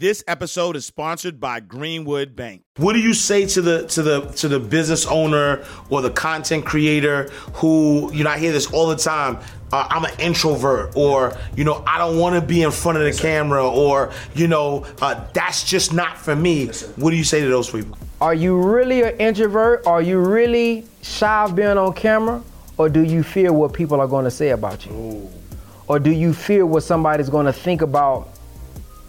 This episode is sponsored by Greenwood Bank. What do you say to the to the to the business owner or the content creator who you know I hear this all the time? Uh, I'm an introvert, or you know I don't want to be in front of the camera, or you know uh, that's just not for me. What do you say to those people? Are you really an introvert? Are you really shy of being on camera? Or do you fear what people are going to say about you? Or do you fear what somebody's going to think about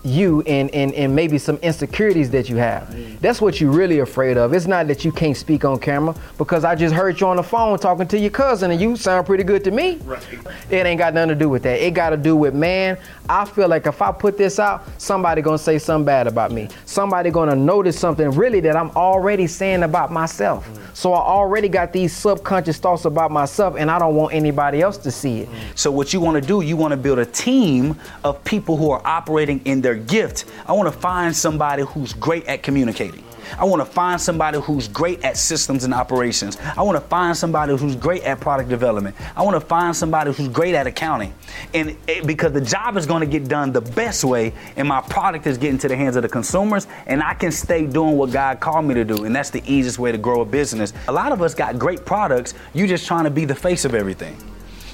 you and, and, and maybe some insecurities that you have. That's what you're really afraid of. It's not that you can't speak on camera because I just heard you on the phone talking to your cousin and you sound pretty good to me. Right. It ain't got nothing to do with that. It got to do with man. I feel like if I put this out, somebody gonna say something bad about me. Somebody gonna notice something really that I'm already saying about myself. Mm. So I already got these subconscious thoughts about myself, and I don't want anybody else to see it. Mm. So what you want to do, you want to build a team of people who are operating in their gift. I want to find somebody who's great at communicating. I want to find somebody who's great at systems and operations. I want to find somebody who's great at product development. I want to find somebody who's great at accounting. And it, because the job is going to get done the best way, and my product is getting to the hands of the consumers, and I can stay doing what God called me to do. And that's the easiest way to grow a business. A lot of us got great products, you're just trying to be the face of everything.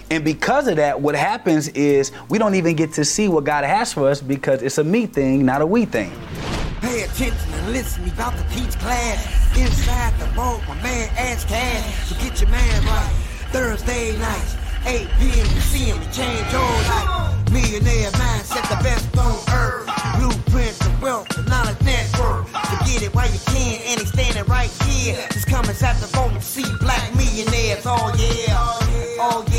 And because of that, what happens is we don't even get to see what God has for us because it's a me thing, not a we thing. Pay attention and listen, we about to teach class. Inside the vault, my man Ash Cash. So get your man right. Thursday nights, 8 p.m. You see him, he change your life. Millionaire mindset, the best on earth. Blueprint, the wealth, the knowledge network. So get it while you can, and he's standing right here. Just come inside the vault and see black millionaires. Oh yeah, oh yeah.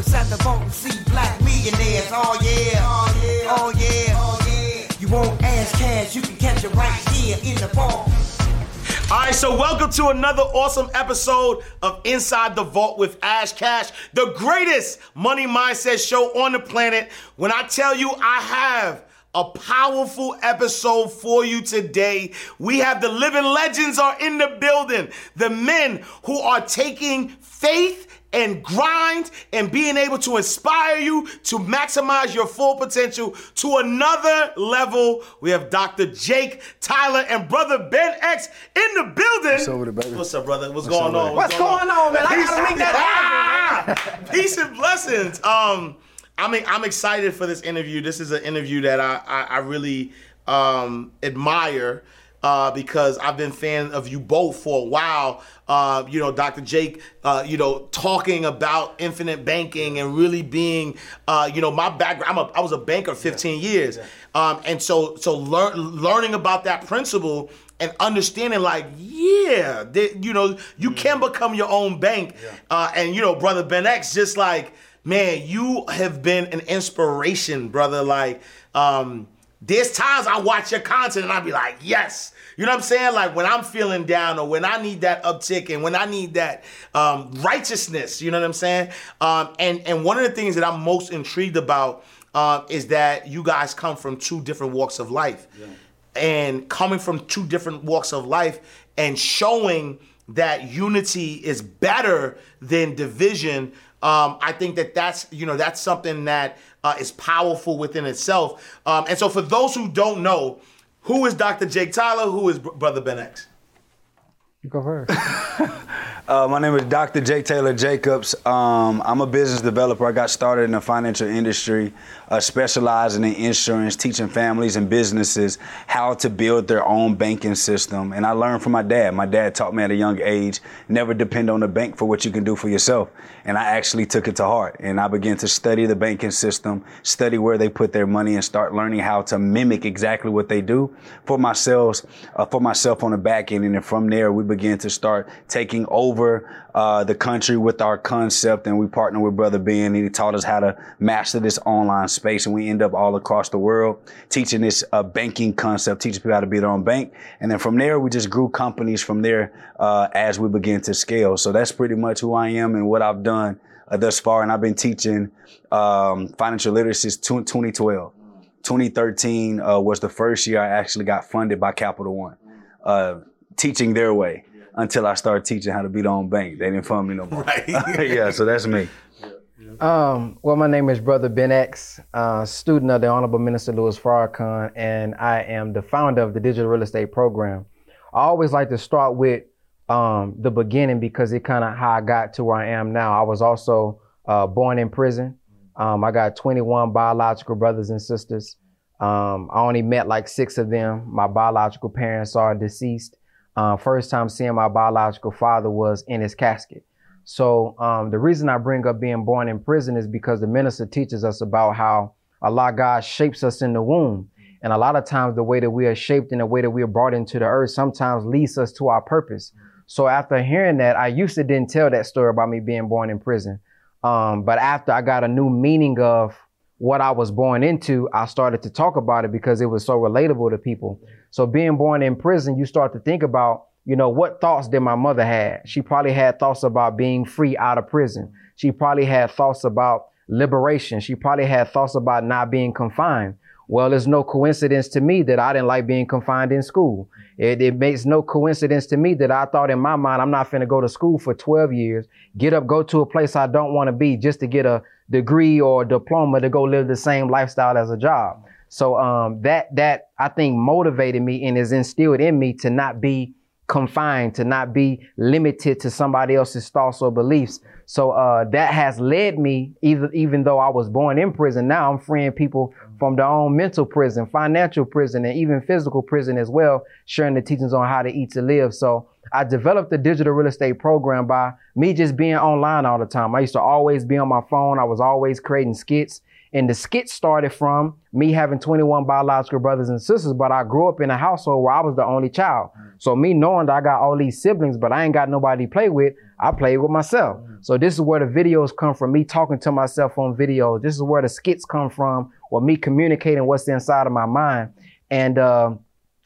Inside the vault and see black millionaires. Oh, oh yeah, oh yeah. You won't Ash Cash, you can catch it right here in the vault. All right, so welcome to another awesome episode of Inside the Vault with Ash Cash, the greatest money mindset show on the planet. When I tell you I have a powerful episode for you today. We have the living legends are in the building. The men who are taking faith and grind and being able to inspire you to maximize your full potential to another level. We have Dr. Jake Tyler and brother Ben X in the building. What's over there, baby? What's up, brother? What's, going on? What's going on, man? I gotta make that happen. Peace and blessings. Um, I'm I'm excited for this interview. This is an interview that I I, I really um, admire. Uh, because I've been fan of you both for a while. Uh, you know, Dr. Jake, uh, you know, talking about infinite banking and really being, uh, you know, my background. I'm a, I was a banker 15 years, um, and so so lear- learning about that principle and understanding like yeah that, you know you can become your own bank uh, and you know brother ben x just like man you have been an inspiration brother like um there's times I watch your content and I be like, yes. You know what I'm saying? Like when I'm feeling down or when I need that uptick and when I need that um, righteousness, you know what I'm saying? Um, and, and one of the things that I'm most intrigued about uh, is that you guys come from two different walks of life. and coming from two different walks of life and showing that unity is better than division. Um, I think that that's you know that's something that uh, is powerful within itself. Um, and so for those who don't know, who is Dr. Jake Tyler? Who is Br- Brother Ben X? You go first. Uh, my name is Dr. Jake Taylor Jacobs. Um, I'm a business developer. I got started in the financial industry, uh, specializing in insurance, teaching families and businesses how to build their own banking system. And I learned from my dad. My dad taught me at a young age never depend on the bank for what you can do for yourself. And I actually took it to heart. And I began to study the banking system, study where they put their money, and start learning how to mimic exactly what they do for myself, uh, for myself on the back end. And then from there, we began to start taking over uh, the country with our concept, and we partnered with Brother Ben. And he taught us how to master this online space, and we end up all across the world teaching this uh, banking concept, teaching people how to be their own bank. And then from there, we just grew companies from there uh, as we began to scale. So that's pretty much who I am and what I've done uh, thus far. And I've been teaching um, financial literacy since 2012. 2013 uh, was the first year I actually got funded by Capital One, uh, teaching their way until I started teaching how to be their own bank. They didn't fund me no more. Right. yeah, so that's me. Um, well, my name is Brother Ben X, uh, student of the Honorable Minister Louis Farrakhan, and I am the founder of the Digital Real Estate Program. I always like to start with um, the beginning because it kind of how I got to where I am now. I was also uh, born in prison. Um, I got 21 biological brothers and sisters. Um, I only met like six of them. My biological parents are deceased. Uh, first time seeing my biological father was in his casket. So um, the reason I bring up being born in prison is because the minister teaches us about how Allah God shapes us in the womb. And a lot of times the way that we are shaped and the way that we are brought into the earth sometimes leads us to our purpose. So after hearing that, I used to didn't tell that story about me being born in prison. Um, but after I got a new meaning of what I was born into, I started to talk about it because it was so relatable to people. So being born in prison, you start to think about, you know, what thoughts did my mother have? She probably had thoughts about being free out of prison. She probably had thoughts about liberation. She probably had thoughts about not being confined. Well, it's no coincidence to me that I didn't like being confined in school. It, it makes no coincidence to me that I thought in my mind, I'm not finna go to school for 12 years, get up, go to a place I don't want to be just to get a degree or a diploma to go live the same lifestyle as a job. So um, that that I think motivated me and is instilled in me to not be confined, to not be limited to somebody else's thoughts or beliefs. So uh, that has led me, even even though I was born in prison, now I'm freeing people from their own mental prison, financial prison, and even physical prison as well, sharing the teachings on how to eat to live. So I developed the digital real estate program by me just being online all the time. I used to always be on my phone. I was always creating skits. And the skit started from me having 21 biological brothers and sisters, but I grew up in a household where I was the only child. So me knowing that I got all these siblings, but I ain't got nobody to play with, I played with myself. So this is where the videos come from, me talking to myself on videos. This is where the skits come from, or me communicating what's inside of my mind. And uh,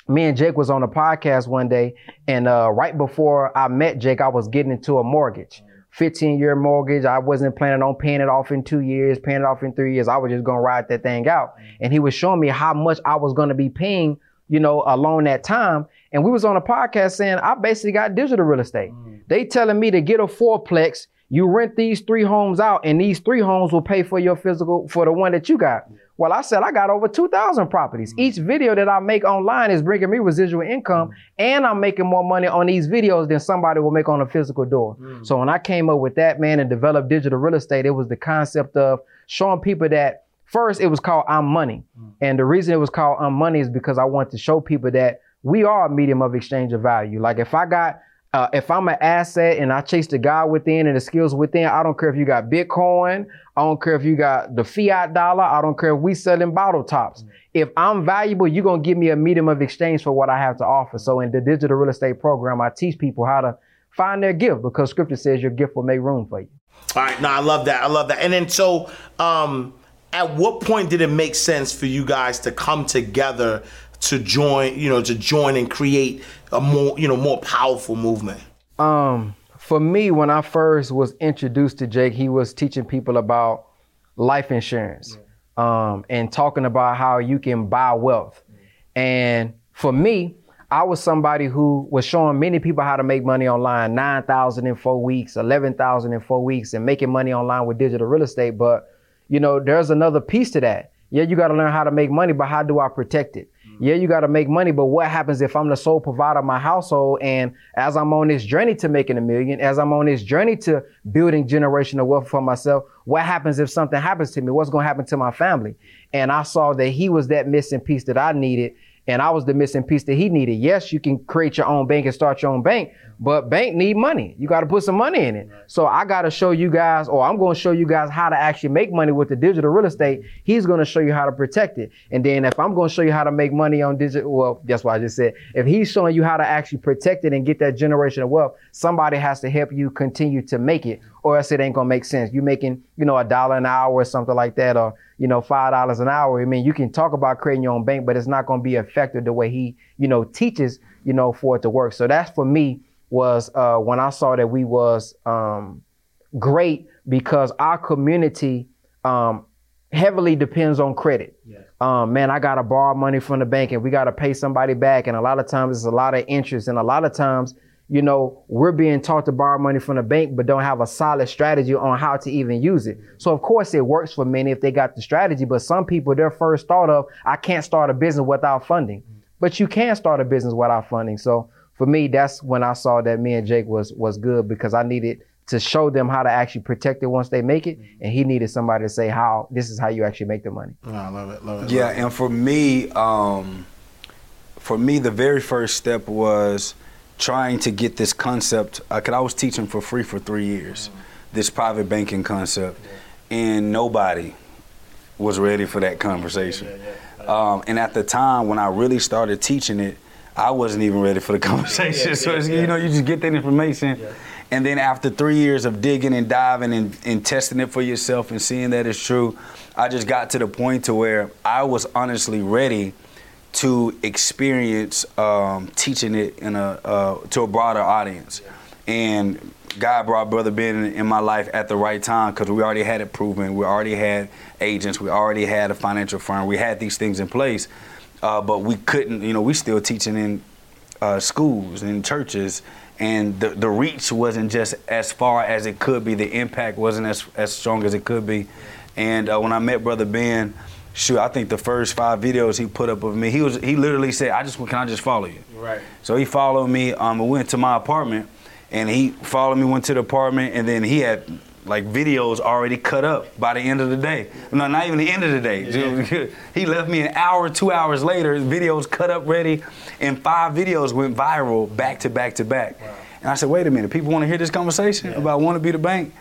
me and Jake was on a podcast one day, and uh, right before I met Jake, I was getting into a mortgage. 15 year mortgage. I wasn't planning on paying it off in two years, paying it off in three years. I was just going to ride that thing out. And he was showing me how much I was going to be paying, you know, along that time. And we was on a podcast saying, I basically got digital real estate. They telling me to get a fourplex. You rent these three homes out and these three homes will pay for your physical, for the one that you got. Well, I said I got over 2,000 properties. Mm-hmm. Each video that I make online is bringing me residual income, mm-hmm. and I'm making more money on these videos than somebody will make on a physical door. Mm-hmm. So when I came up with that, man, and developed digital real estate, it was the concept of showing people that first it was called I'm Money. And the reason it was called I'm Money is because I want to show people that we are a medium of exchange of value. Like if I got uh, if I'm an asset and I chase the God within and the skills within, I don't care if you got Bitcoin. I don't care if you got the fiat dollar. I don't care if we selling bottle tops. If I'm valuable, you're going to give me a medium of exchange for what I have to offer. So in the digital real estate program, I teach people how to find their gift because scripture says your gift will make room for you. All right, no, I love that. I love that. And then so, um, at what point did it make sense for you guys to come together to join? You know, to join and create a more, you know, more powerful movement. Um, for me, when I first was introduced to Jake, he was teaching people about life insurance um, and talking about how you can buy wealth. And for me, I was somebody who was showing many people how to make money online, 9,000 in four weeks, 11,000 in four weeks, and making money online with digital real estate. But, you know, there's another piece to that. Yeah, you got to learn how to make money, but how do I protect it? Mm-hmm. Yeah, you got to make money, but what happens if I'm the sole provider of my household? And as I'm on this journey to making a million, as I'm on this journey to building generational wealth for myself, what happens if something happens to me? What's going to happen to my family? And I saw that he was that missing piece that I needed and I was the missing piece that he needed. Yes, you can create your own bank and start your own bank, but bank need money. You got to put some money in it. So I got to show you guys, or I'm going to show you guys how to actually make money with the digital real estate. He's going to show you how to protect it. And then if I'm going to show you how to make money on digital, well, that's what I just said. If he's showing you how to actually protect it and get that generational wealth, somebody has to help you continue to make it, or else it ain't going to make sense. You making, you know, a dollar an hour or something like that, or you know, five dollars an hour. I mean, you can talk about creating your own bank, but it's not going to be effective the way he, you know, teaches, you know, for it to work. So that's for me was uh, when I saw that we was um, great because our community um, heavily depends on credit. Um, man, I got to borrow money from the bank and we got to pay somebody back. And a lot of times it's a lot of interest. And a lot of times you know, we're being taught to borrow money from the bank, but don't have a solid strategy on how to even use it. So of course it works for many if they got the strategy, but some people, their first thought of, I can't start a business without funding. But you can start a business without funding. So for me, that's when I saw that me and Jake was was good because I needed to show them how to actually protect it once they make it, and he needed somebody to say how this is how you actually make the money. Oh, I love it, love it. Yeah, love it. and for me, um, for me, the very first step was trying to get this concept. I could I was teaching for free for three years, this private banking concept, and nobody was ready for that conversation. Um, and at the time when I really started teaching it, I wasn't even ready for the conversation. so you know, you just get that information. And then after three years of digging and diving and, and testing it for yourself and seeing that it's true, I just got to the point to where I was honestly ready to experience um, teaching it in a uh, to a broader audience. And God brought Brother Ben in my life at the right time because we already had it proven. We already had agents. We already had a financial firm. We had these things in place, uh, but we couldn't. You know, we still teaching in uh, schools and churches, and the the reach wasn't just as far as it could be. The impact wasn't as as strong as it could be. And uh, when I met Brother Ben shoot, I think the first five videos he put up of me, he was he literally said, "I just can I just follow you?" Right. So he followed me. Um, went to my apartment, and he followed me, went to the apartment, and then he had like videos already cut up by the end of the day. No, not even the end of the day. Yeah. he left me an hour, two hours later, videos cut up ready, and five videos went viral back to back to back. Wow. And I said, wait a minute, people want to hear this conversation yeah. about want to be the bank.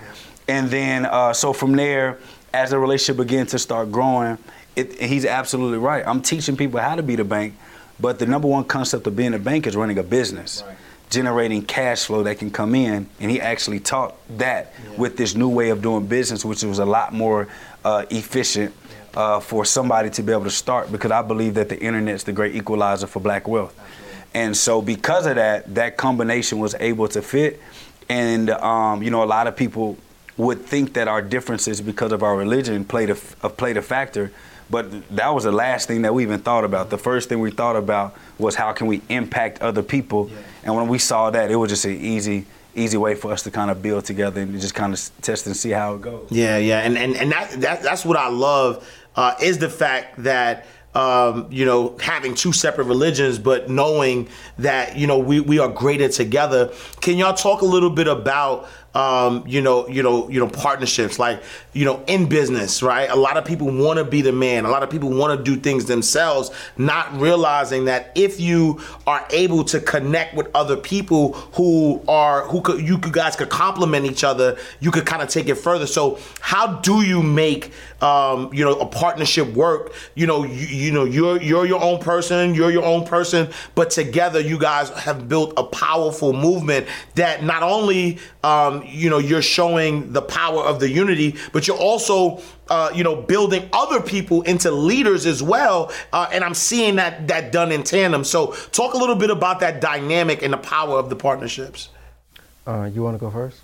And then, uh, so from there, as the relationship began to start growing, it, he's absolutely right. I'm teaching people how to be the bank, but the number one concept of being a bank is running a business, right. generating cash flow that can come in. And he actually taught that yeah. with this new way of doing business, which was a lot more uh, efficient uh, for somebody to be able to start. Because I believe that the internet's the great equalizer for black wealth. And so, because of that, that combination was able to fit. And um, you know, a lot of people would think that our differences because of our religion played a, played a factor but that was the last thing that we even thought about. The first thing we thought about was how can we impact other people. Yeah. And when we saw that, it was just an easy easy way for us to kind of build together and just kind of test and see how it goes. Yeah, yeah, and and, and that, that that's what I love uh, is the fact that um, you know, having two separate religions, but knowing that, you know, we, we are greater together. Can y'all talk a little bit about um, you know, you know, you know, partnerships like, you know, in business, right? A lot of people want to be the man. A lot of people want to do things themselves, not realizing that if you are able to connect with other people who are who could you guys could complement each other, you could kind of take it further. So, how do you make um, you know, a partnership work? You know, you, you know, you're you're your own person, you're your own person, but together you guys have built a powerful movement that not only um, you know you're showing the power of the unity but you're also uh, you know building other people into leaders as well uh, and i'm seeing that that done in tandem. So talk a little bit about that dynamic and the power of the partnerships. Uh, you want to go first?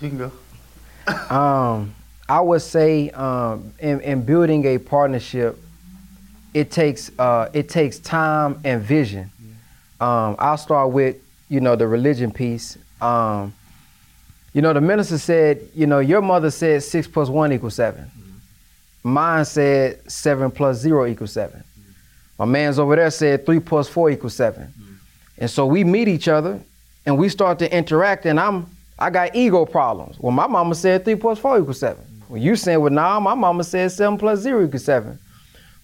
You can go. Um, i would say um, in, in building a partnership it takes uh, it takes time and vision. Um, I'll start with you know the religion piece. Um, you know the minister said, you know your mother said six plus one equals 7 Mine said seven plus zero equals seven. My man's over there said three plus four equals 7 And so we meet each other and we start to interact, and I'm I got ego problems. Well, my mama said three plus four equals seven. When you saying, well, nah, my mama said seven plus zero equals seven.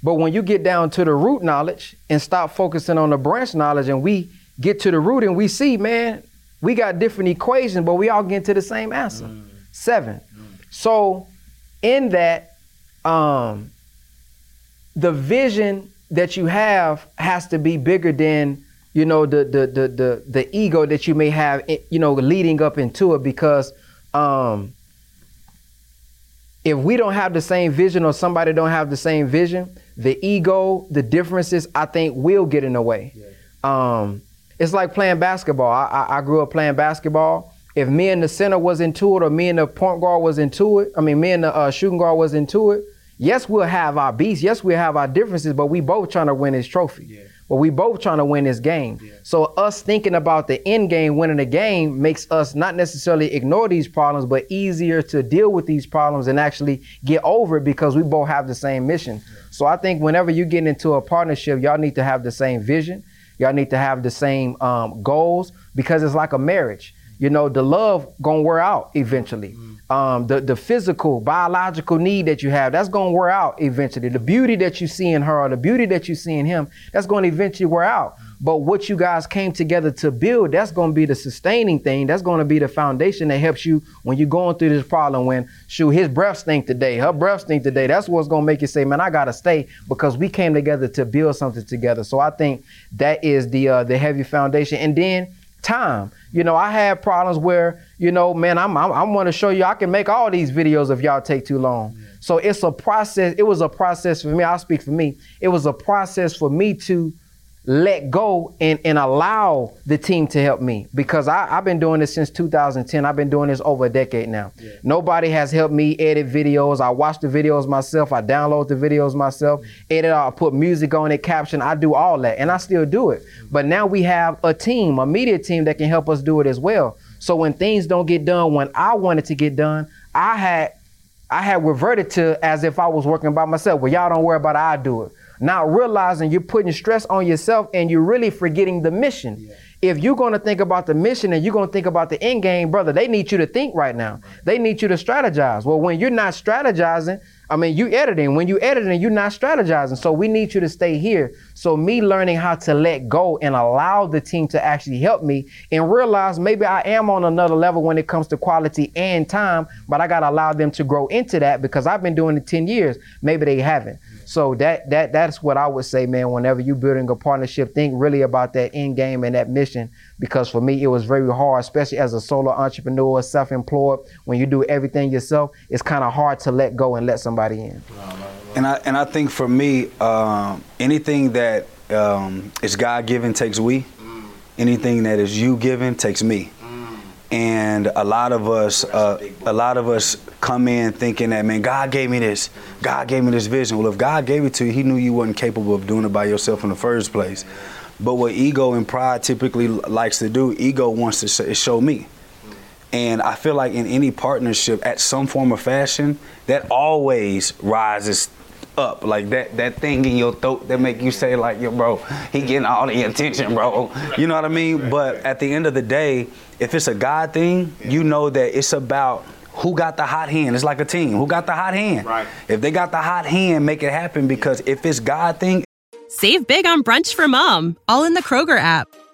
But when you get down to the root knowledge and stop focusing on the branch knowledge and we get to the root and we see, man, we got different equations, but we all get to the same answer. Mm. Seven. Mm. So in that, um, the vision that you have has to be bigger than you know the the the the, the ego that you may have you know leading up into it because um, if we don't have the same vision or somebody don't have the same vision the ego the differences i think will get in the way. Yeah. um, it's like playing basketball. I, I, I, grew up playing basketball. If me and the center was into it or me and the point guard was into it i mean me and the uh, shooting guard was into it yes we'll have our beats yes we'll have our differences but we both trying to win this trophy. Yeah. But we both trying to win this game yeah. so us thinking about the end game winning the game makes us not necessarily ignore these problems but easier to deal with these problems and actually get over it because we both have the same mission so I think whenever you get into a partnership, y'all need to have the same vision. Y'all need to have the same um, goals because it's like a marriage. You know, the love gonna wear out eventually. Um, the the physical, biological need that you have, that's gonna wear out eventually. The beauty that you see in her, or the beauty that you see in him, that's gonna eventually wear out. But what you guys came together to build, that's to be the sustaining thing. That's to be the foundation that helps you when you're going through this problem. When, shoot, his breath stink today, her breath stink today. That's what's to make you say, man, I got to stay because we came together to build something together. So I think that is the uh, the heavy foundation. And then time. You know, I had problems where, you know, man, I'm, I'm, I want to show you I can make all these videos if y'all take too long. Yeah. So it's a process. It was a process for me. I'll speak for me. It was a process for me to let go and, and allow the team to help me because I, have been doing this since 2010. I've been doing this over a decade now. Yeah. Nobody has helped me edit videos. I watch the videos myself. I download the videos myself, mm-hmm. edit, I put music on it, caption. I do all that and I still do it. Mm-hmm. But now we have a team, a media team that can help us do it as well. So when things don't get done when I wanted to get done, I had I had reverted to as if I was working by myself. Well, y'all don't worry about it, I do it not realizing you're putting stress on yourself and you're really forgetting the mission. Yeah. If you're going to think about the mission and you're going to think about the end game, brother, they need you to think right now. They need you to strategize. Well, when you're not strategizing, I mean, you editing. When you editing, you're not strategizing. So we need you to stay here. So me learning how to let go and allow the team to actually help me and realize maybe I am on another level when it comes to quality and time, but I got to allow them to grow into that because I've been doing it 10 years. Maybe they haven't. So that that that's what I would say, man. Whenever you're building a partnership, think really about that end game and that mission. Because for me, it was very hard, especially as a solo entrepreneur, self-employed. When you do everything yourself, it's kind of hard to let go and let somebody in. And I and I think for me, um, anything that um, is God given takes we. Anything that is you given takes me and a lot of us uh, a lot of us come in thinking that man god gave me this. God gave me this vision. Well if god gave it to you he knew you wasn't capable of doing it by yourself in the first place. But what ego and pride typically likes to do ego wants to show me. And i feel like in any partnership at some form of fashion that always rises up. Like that that thing in your throat that make you say like yo bro he getting all the attention bro. You know what i mean? But at the end of the day if it's a god thing you know that it's about who got the hot hand. It's like a team. Who got the hot hand? Right. If they got the hot hand make it happen because if it's god thing save big on brunch for mom all in the kroger app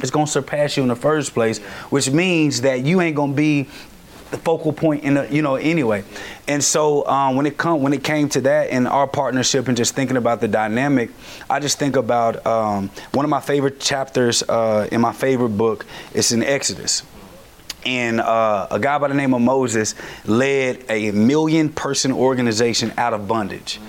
it's gonna surpass you in the first place, which means that you ain't gonna be the focal point in the, you know, anyway. And so um, when it come when it came to that and our partnership and just thinking about the dynamic, I just think about um, one of my favorite chapters uh, in my favorite book. It's in Exodus. And uh, a guy by the name of Moses led a million person organization out of bondage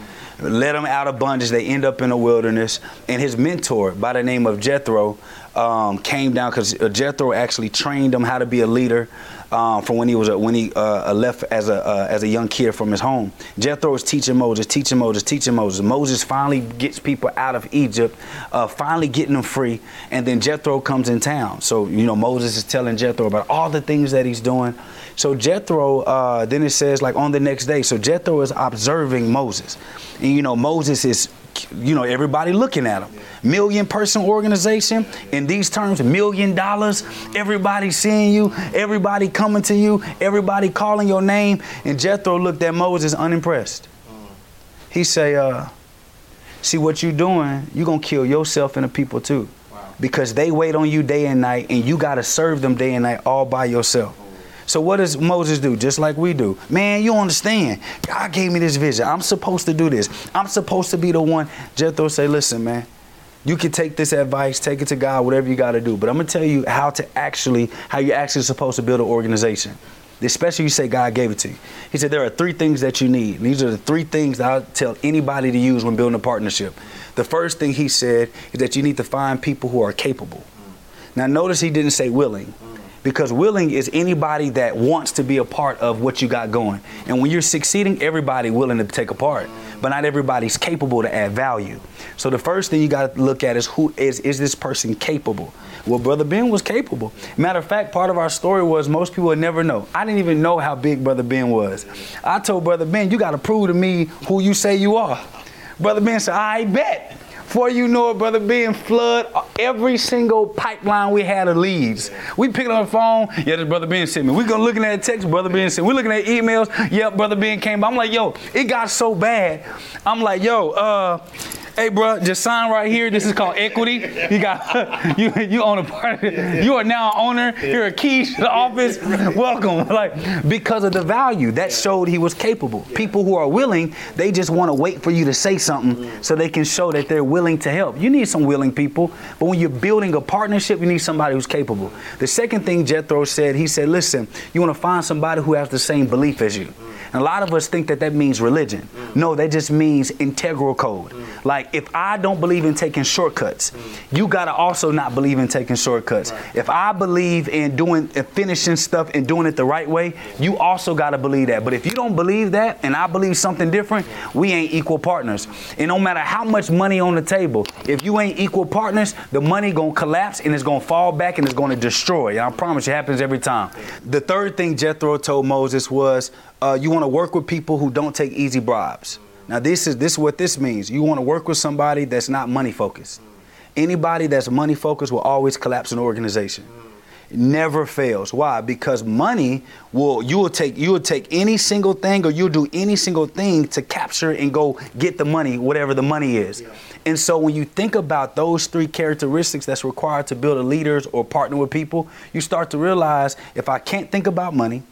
led them out of bondage. They end up in the wilderness. And his mentor, by the name of Jethro, um, came down because Jethro actually trained him how to be a leader um, from when he was a, when he uh, left as a uh, as a young kid from his home. Jethro is teaching Moses, teaching Moses, teaching Moses. Moses finally gets people out of Egypt, uh, finally getting them free, and then Jethro comes in town. So you know Moses is telling Jethro about all the things that he's doing. So Jethro, uh, then it says like on the next day. So Jethro is observing Moses, and you know Moses is you know, everybody looking at them. Million person organization, in these terms, million dollars, everybody seeing you, everybody coming to you, everybody calling your name. And Jethro looked at Moses unimpressed. He say, uh, see what you doing, you gonna kill yourself and the people too. Because they wait on you day and night and you gotta serve them day and night all by yourself. So what does Moses do? Just like we do. Man, you understand. God gave me this vision. I'm supposed to do this. I'm supposed to be the one. Jethro say, listen, man, you can take this advice, take it to God, whatever you got to do. But I'm gonna tell you how to actually, how you're actually supposed to build an organization. Especially you say God gave it to you. He said there are three things that you need. These are the three things that I tell anybody to use when building a partnership. The first thing he said is that you need to find people who are capable. Now notice he didn't say willing because willing is anybody that wants to be a part of what you got going. And when you're succeeding, everybody willing to take a part, but not everybody's capable to add value. So the first thing you got to look at is who is is this person capable? Well, Brother Ben was capable. Matter of fact, part of our story was most people would never know. I didn't even know how big Brother Ben was. I told Brother Ben, you got to prove to me who you say you are. Brother Ben said, I bet. Before you know it, brother, being flood every single pipeline we had of leads. We picked up the phone. Yeah, this brother Ben sent me. We go looking at text. Brother Ben sent. We looking at emails. Yep, brother Ben came. I'm like, yo, it got so bad. I'm like, yo, uh hey, bro, just sign right here. This is called equity. You got you you own a part. You are now an owner. You're a key to the office. Welcome. Like because of the value that showed he was capable. People who are willing, they just want to wait for you to say something mm. so they can show that they're willing to help. You need some willing people, but when you're building a partnership, you need somebody who's capable. The second thing Jethro said, he said, listen, you want to find somebody who has the same belief as you. And a lot of us think that that means religion. No, that just means integral code. Like if I don't believe in taking shortcuts, you gotta also not believe in taking shortcuts. If I believe in doing and finishing stuff and doing it the right way, you also gotta believe that. But if you don't believe that and I believe something different, we ain't equal partners. And no matter how much money on the table, if you ain't equal partners, the money gonna collapse and it's gonna fall back and it's gonna destroy. And I promise you, it happens every time. The third thing Jethro told Moses was, uh, you want to work with people who don't take easy bribes. Now this is this is what this means. You want to work with somebody that's not money focused. Anybody that's money focused will always collapse an organization. It never fails. Why? Because money will you will take you will take any single thing or you'll do any single thing to capture and go get the money, whatever the money is. And so when you think about those three characteristics that's required to build a leaders or partner with people, you start to realize if I can't think about money,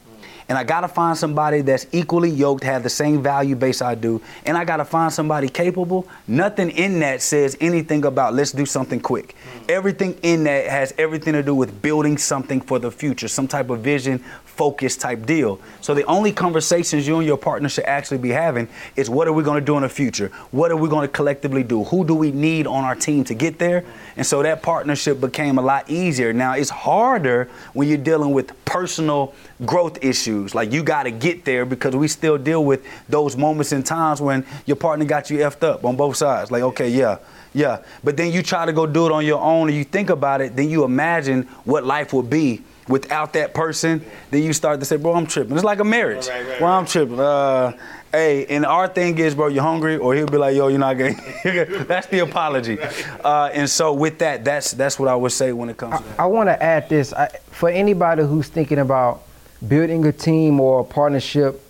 and I gotta find somebody that's equally yoked, have the same value base I do, and I gotta find somebody capable. Nothing in that says anything about let's do something quick. Mm. Everything in that has everything to do with building something for the future, some type of vision, focus type deal. So the only conversations you and your partner should actually be having is what are we going to do in the future? What are we going to collectively do? Who do we need on our team to get there? And so that partnership became a lot easier. Now it's harder when you're dealing with personal growth issues. Like you got to get there because we still deal with those moments and times when your partner got you effed up on both sides. Like, okay, yeah, yeah. But then you try to go do it on your own and you think about it, then you imagine what life would be without that person, then you start to say, bro, I'm tripping. It's like a marriage. Right, right, bro, I'm tripping. Uh, hey, and our thing is, bro, you hungry? Or he'll be like, yo, you're not getting. that's the apology. Uh, and so with that, that's that's what I would say when it comes to that. I want to add this I, for anybody who's thinking about building a team or a partnership.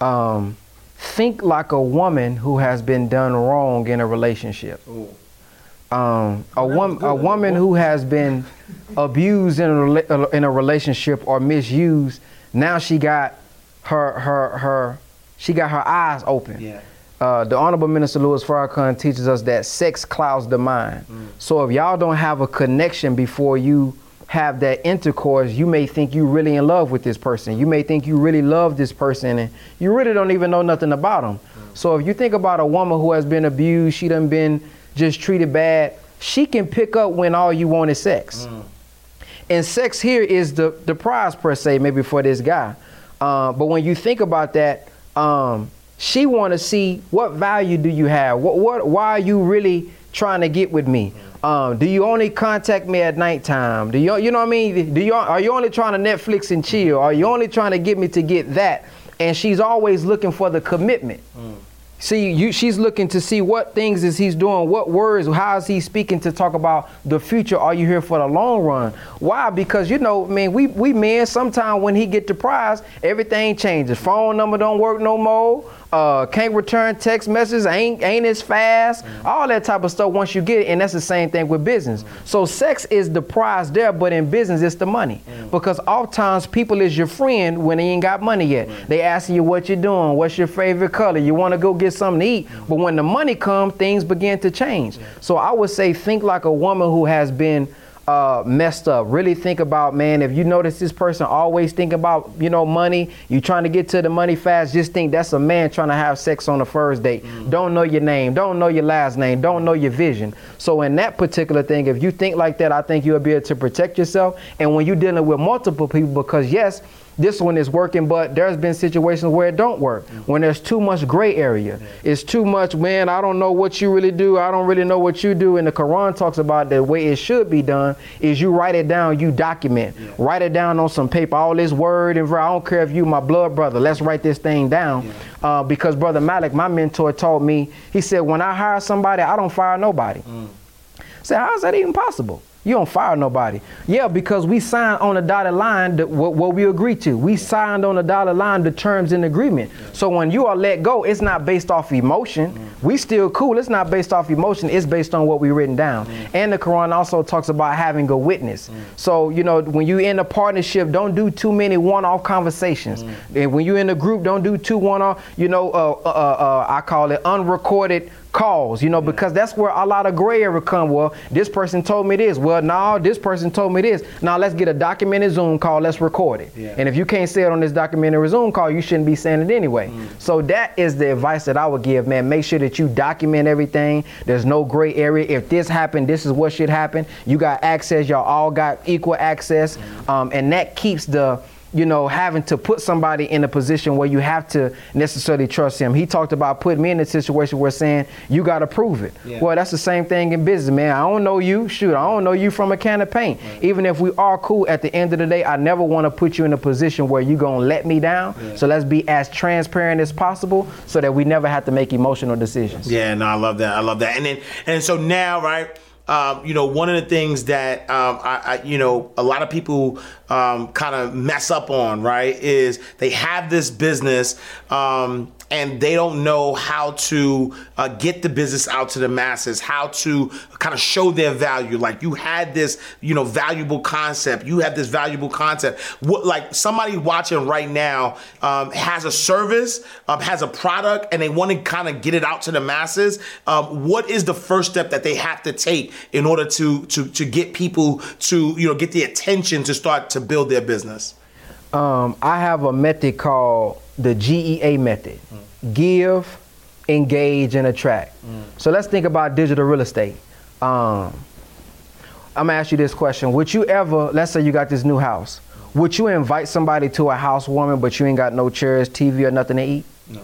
Um, think like a woman who has been done wrong in a relationship. Um, a, wom- a woman who has been abused in a, rela- in a relationship or misused Now she got her her her she got her eyes open. Yeah. Uh, the Honorable Minister Louis Farrakhan teaches us that sex clouds the mind. So if y'all don't have a connection before you have that intercourse, you may think you're really in love with this person. You may think you really love this person, and you really don't even know nothing about them. So if you think about a woman who has been abused, she done been just treated bad, she can pick up when all you want is sex. And sex here is the, the prize per se, maybe for this guy. Uh, but when you think about that, um, she want to see what value do you have? What, what, why are you really trying to get with me? Um, do you only contact me at nighttime? Do you, you know what I mean? Do you, are you only trying to Netflix and chill? Are you only trying to get me to get that? And she's always looking for the commitment. See, you, she's looking to see what things is he's doing, what words, how is he speaking to talk about the future? Are you here for the long run? Why? Because you know, man, we we men sometimes when he get the prize, everything changes. Phone number don't work no more. Uh, can't return text messages, ain't ain't as fast. Mm. All that type of stuff once you get it, and that's the same thing with business. Mm. So sex is the prize there, but in business it's the money. Mm. Because oftentimes people is your friend when they ain't got money yet. They asking you what you doing, what's your favorite color, you want to go get something to eat. But when the money comes, things begin to change. So I would say think like a woman who has been uh, messed up. Really think about, man, if you notice this person always think about, you know, money, you trying to get to the money fast, just think that's a man trying to have sex on the first date. Don't know your name, don't know your last name, don't know your vision. So in that particular thing, if you think like that, I think you'll be able to protect yourself. And when you're dealing with multiple people, because yes, this one is working, but there's been situations where it don't work. When there's too much gray area, it's too much. Man, I don't know what you really do. I don't really know what you do. And the Quran talks about the way it should be done is you write it down, you document, write it down on some paper. All this word and I don't care if you my blood brother. Let's write this thing down. Uh, because brother Malik, my mentor, told me. He said, when I hire somebody, I don't fire nobody. I said, how is that even possible? You don't fire nobody. Yeah, because we signed on a dotted line the, what, what we agreed to. We signed on a dotted line the terms and agreement. So when you are let go, it's not based off emotion. We still cool. It's not based off emotion. It's based on what we written down. And the Quran also talks about having a witness. So you know when you in a partnership, don't do too many one-off conversations. And when you in a group, don't do two one-off. You know, uh, uh, uh, I call it unrecorded calls, you know, because that's where a lot of gray area come. Well, this person told me this. Well, no, this person told me this. Now let's get a documented Zoom call. Let's record it. And if you can't say it on this documented Zoom call, you shouldn't be saying it anyway. So that is the advice that I would give, man. Make sure that you document everything. There's no gray area. If this happened, this is what should happen. You got access. Y'all all got equal access, um, and that keeps the you know, having to put somebody in a position where you have to necessarily trust him. He talked about putting me in a situation where saying you got to prove it. Well, that's the same thing in business, man. I don't know you. Shoot, I don't know you from a can of paint. Even if we are cool, at the end of the day, I never want to put you in a position where you're gonna let me down. So let's be as transparent as possible, so that we never have to make emotional decisions. Yeah, no, I love that. I love that. And then, and so now, right? Um, you know, one of the things that um, I, I, you know, a lot of people um, kind of mess up on, right, is they have this business um, and they don't know how to uh, get the business out to the masses, how to kind of show their value. Like you had this, you know, valuable concept. You have this valuable concept. What, like somebody watching right now um, has a service, um, has a product, and they want to kind of get it out to the masses. Um, what is the first step that they have to take in order to to to get people to you know get the attention to start to build their business? Um, I have a method called the GEA method give, engage, and attract. So let's think about digital real estate. Um, I'm gonna ask you this question Would you ever, let's say you got this new house, would you invite somebody to a housewarming but you ain't got no chairs, TV, or nothing to eat? No.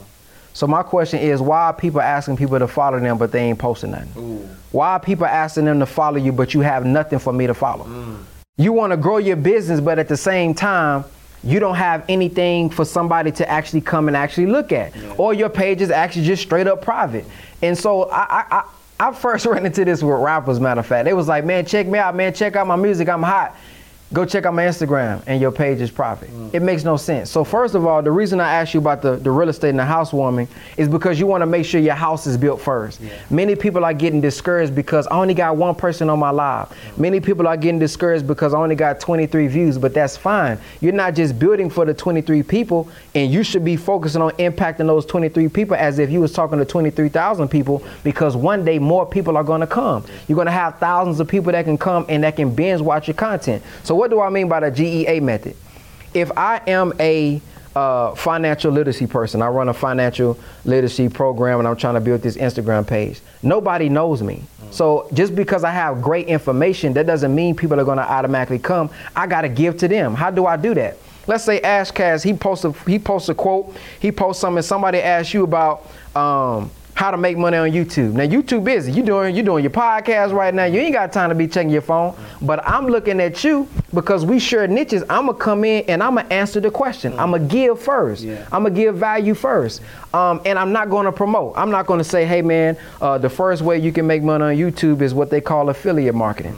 So my question is, why are people asking people to follow them but they ain't posting nothing? Why are people asking them to follow you but you have nothing for me to follow? You want to grow your business, but at the same time, you don't have anything for somebody to actually come and actually look at, or your page is actually just straight up private. And so I, I, I, I first ran into this with rappers. Matter of fact, they was like, "Man, check me out, man, check out my music, I'm hot." Go check out my Instagram and your page is profit. Mm. It makes no sense. So first of all, the reason I asked you about the, the real estate and the housewarming is because you want to make sure your house is built first. Many people are getting discouraged because I only got one person on my live. Mm. Many people are getting discouraged because I only got 23 views, but that's fine. You're not just building for the 23 people and you should be focusing on impacting those 23 people as if you was talking to 23,000 people because one day more people are going to come. You're going to have thousands of people that can come and that can binge watch your content. So what do I mean by the GEA method? If I am a uh, financial literacy person, I run a financial literacy program and I'm trying to build this Instagram page. Nobody knows me. So just because I have great information, that doesn't mean people are going to automatically come. I got to give to them. How do I do that? Let's say Ash Ashcast, he posts a, he posts a quote, he posts something, somebody asks you about um, how to make money on YouTube. Now you too busy. You doing you doing your podcast right now. You ain't got time to be checking your phone. But I'm looking at you because we share niches. I'ma come in and I'ma answer the question. I'ma give first. I'ma give value first. Um, and I'm not gonna promote. I'm not gonna say, hey man, uh, the first way you can make money on YouTube is what they call affiliate marketing.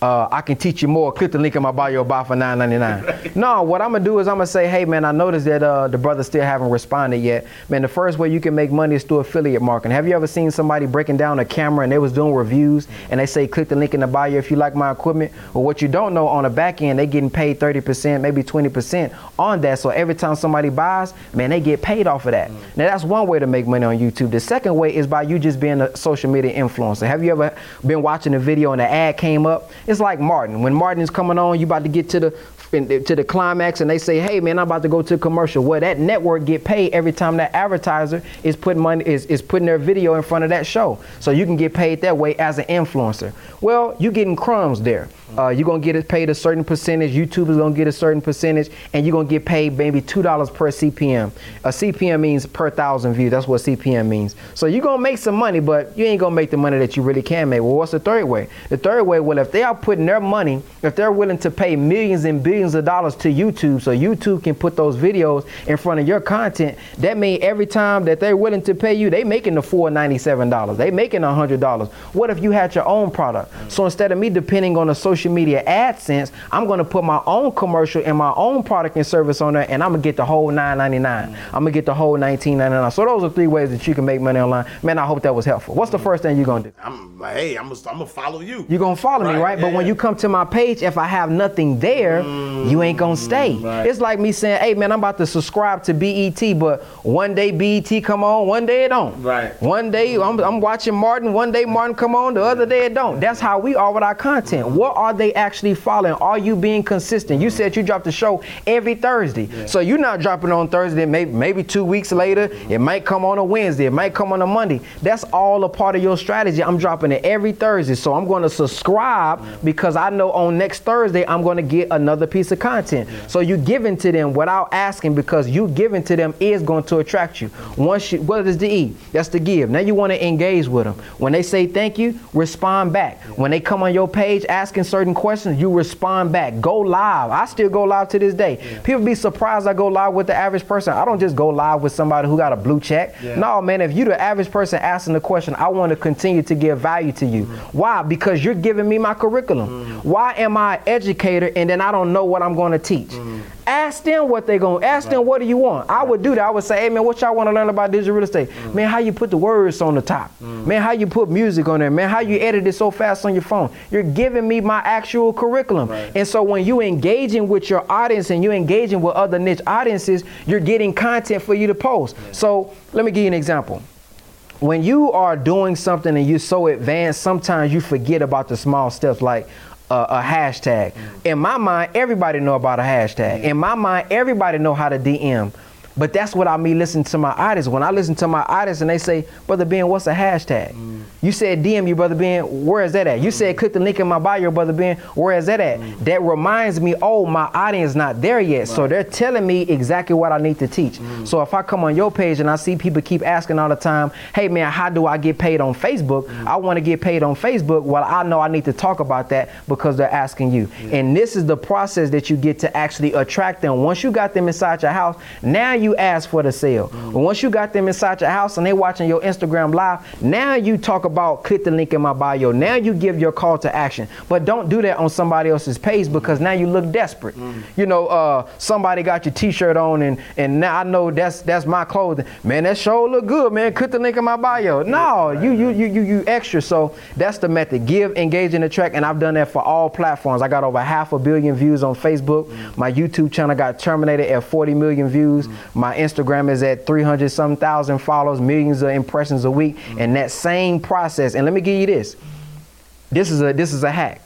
Uh, I can teach you more. Click the link in my bio, buy for $9.99. no, what I'm gonna do is I'm gonna say, hey man, I noticed that uh, the brothers still haven't responded yet. Man, the first way you can make money is through affiliate marketing. Have you ever seen somebody breaking down a camera and they was doing reviews and they say, click the link in the bio if you like my equipment? Well, what you don't know on the back end, they getting paid 30%, maybe 20% on that. So every time somebody buys, man, they get paid off of that. Now that's one way to make money on YouTube. The second way is by you just being a social media influencer. Have you ever been watching a video and the ad came up? It's like Martin. When Martin's coming on, you about to get to the to the climax and they say, hey man, I'm about to go to commercial. Well, that network get paid every time that advertiser is putting money is, is putting their video in front of that show. So you can get paid that way as an influencer. Well, you getting crumbs there. Uh, you're gonna get paid a certain percentage. YouTube is gonna get a certain percentage, and you're gonna get paid maybe two dollars per CPM. A CPM means per thousand views. That's what CPM means. So you're gonna make some money, but you ain't gonna make the money that you really can make. Well, what's the third way? The third way, well, if they are putting their money, if they're willing to pay millions and billions of dollars to YouTube, so YouTube can put those videos in front of your content, that means every time that they're willing to pay you, they making the four ninety seven dollars. They making a hundred dollars. What if you had your own product? So instead of me depending on a social media AdSense, I'm gonna put my own commercial and my own product and service on there, and I'm gonna get the whole $9.99. I'm gonna get the whole $19.99. So those are three ways that you can make money online. Man, I hope that was helpful. What's the mm. first thing you're gonna do? I'm hey, I'm gonna, I'm gonna follow you. You're gonna follow me, Right, right? But when you come to my page, if I have nothing there, you ain't gonna mm, stay. right. It's like me saying, hey man, I'm about to subscribe to BET, but one day BET come on, one day it don't. Right. One day I'm, I'm watching Martin, one day Martin come on, the other day it don't. That's how we are with our content. What are they actually following? Are you being consistent? You said you dropped the show every Thursday. So you're not dropping on Thursday, maybe maybe two weeks later, it might come on a Wednesday, it might come on a Monday. That's all a part of your strategy. I'm dropping it every Thursday. So I'm gonna subscribe because I know on next Thursday I'm gonna get another piece of content. So you giving to them without asking because you giving to them is going to attract you. Once you what is the E? That's the give. Now you want to engage with them. When they say thank you, respond back. When they come on your page asking certain questions, you respond back. Go live. I still go live to this day. People be surprised I go live with the average person. I don't just go live with somebody who got a blue check. No, man, if you the average person asking the question, I want to continue to give value to you. Mm-hmm. Why? Because you're giving me my curriculum. Mm-hmm. Why am I an educator and then I don't know what I'm going to teach? Mm-hmm. Ask them what they going to ask them what do you want? I would do that. I would say, hey man, what y'all want to learn about digital real estate? Mm. Man, how you put the words on the top? Mm. Man, how you put music on there? Man, how you edit it so fast on your phone? You're giving me my actual curriculum. And so when you engaging with your audience and you engaging with other niche audiences, you're getting content for you to post. So let me give you an example when you are doing something and you're so advanced, sometimes you forget about the small steps like uh, a hashtag. In my mind, everybody know about a hashtag. In my mind, everybody know how to DM. But that's what I mean listening to my artists. When I listen to my artists and they say, Brother Ben, what's a hashtag? You said DM you, Brother Ben, where is that at? You said click the link in my bio, Brother Ben, where is that at? That reminds me, oh, my audience not there yet. So they're telling me exactly what I need to teach. Mm. So if I come on your page and I see people keep asking all the time, hey man, how do I get paid on Facebook? Mm. I want to get paid on Facebook. Well, I know I need to talk about that because they're asking you. And this is the process that you get to actually attract them. Once you got them inside your house, now you ask for the sale. But once you got them inside your house and they watching your Instagram live, now you talk about click the link in my bio. Now you give your call to action. But don't do that on somebody else's page because now you look desperate. Mm. You know, uh, somebody got your t-shirt on and and now I know that's that's my clothing. Man, that show look good, man. Click the link in my bio. No, you you you you you extra. So that's the method. Give, engage, and attract. And I've done that for all platforms. I got over half a billion views on Facebook. Mm. My YouTube channel got terminated at 40 million views. Mm. My Instagram is at 300 some thousand followers, millions of impressions a week. Mm-hmm. And that same process. And let me give you this. This is a this is a hack.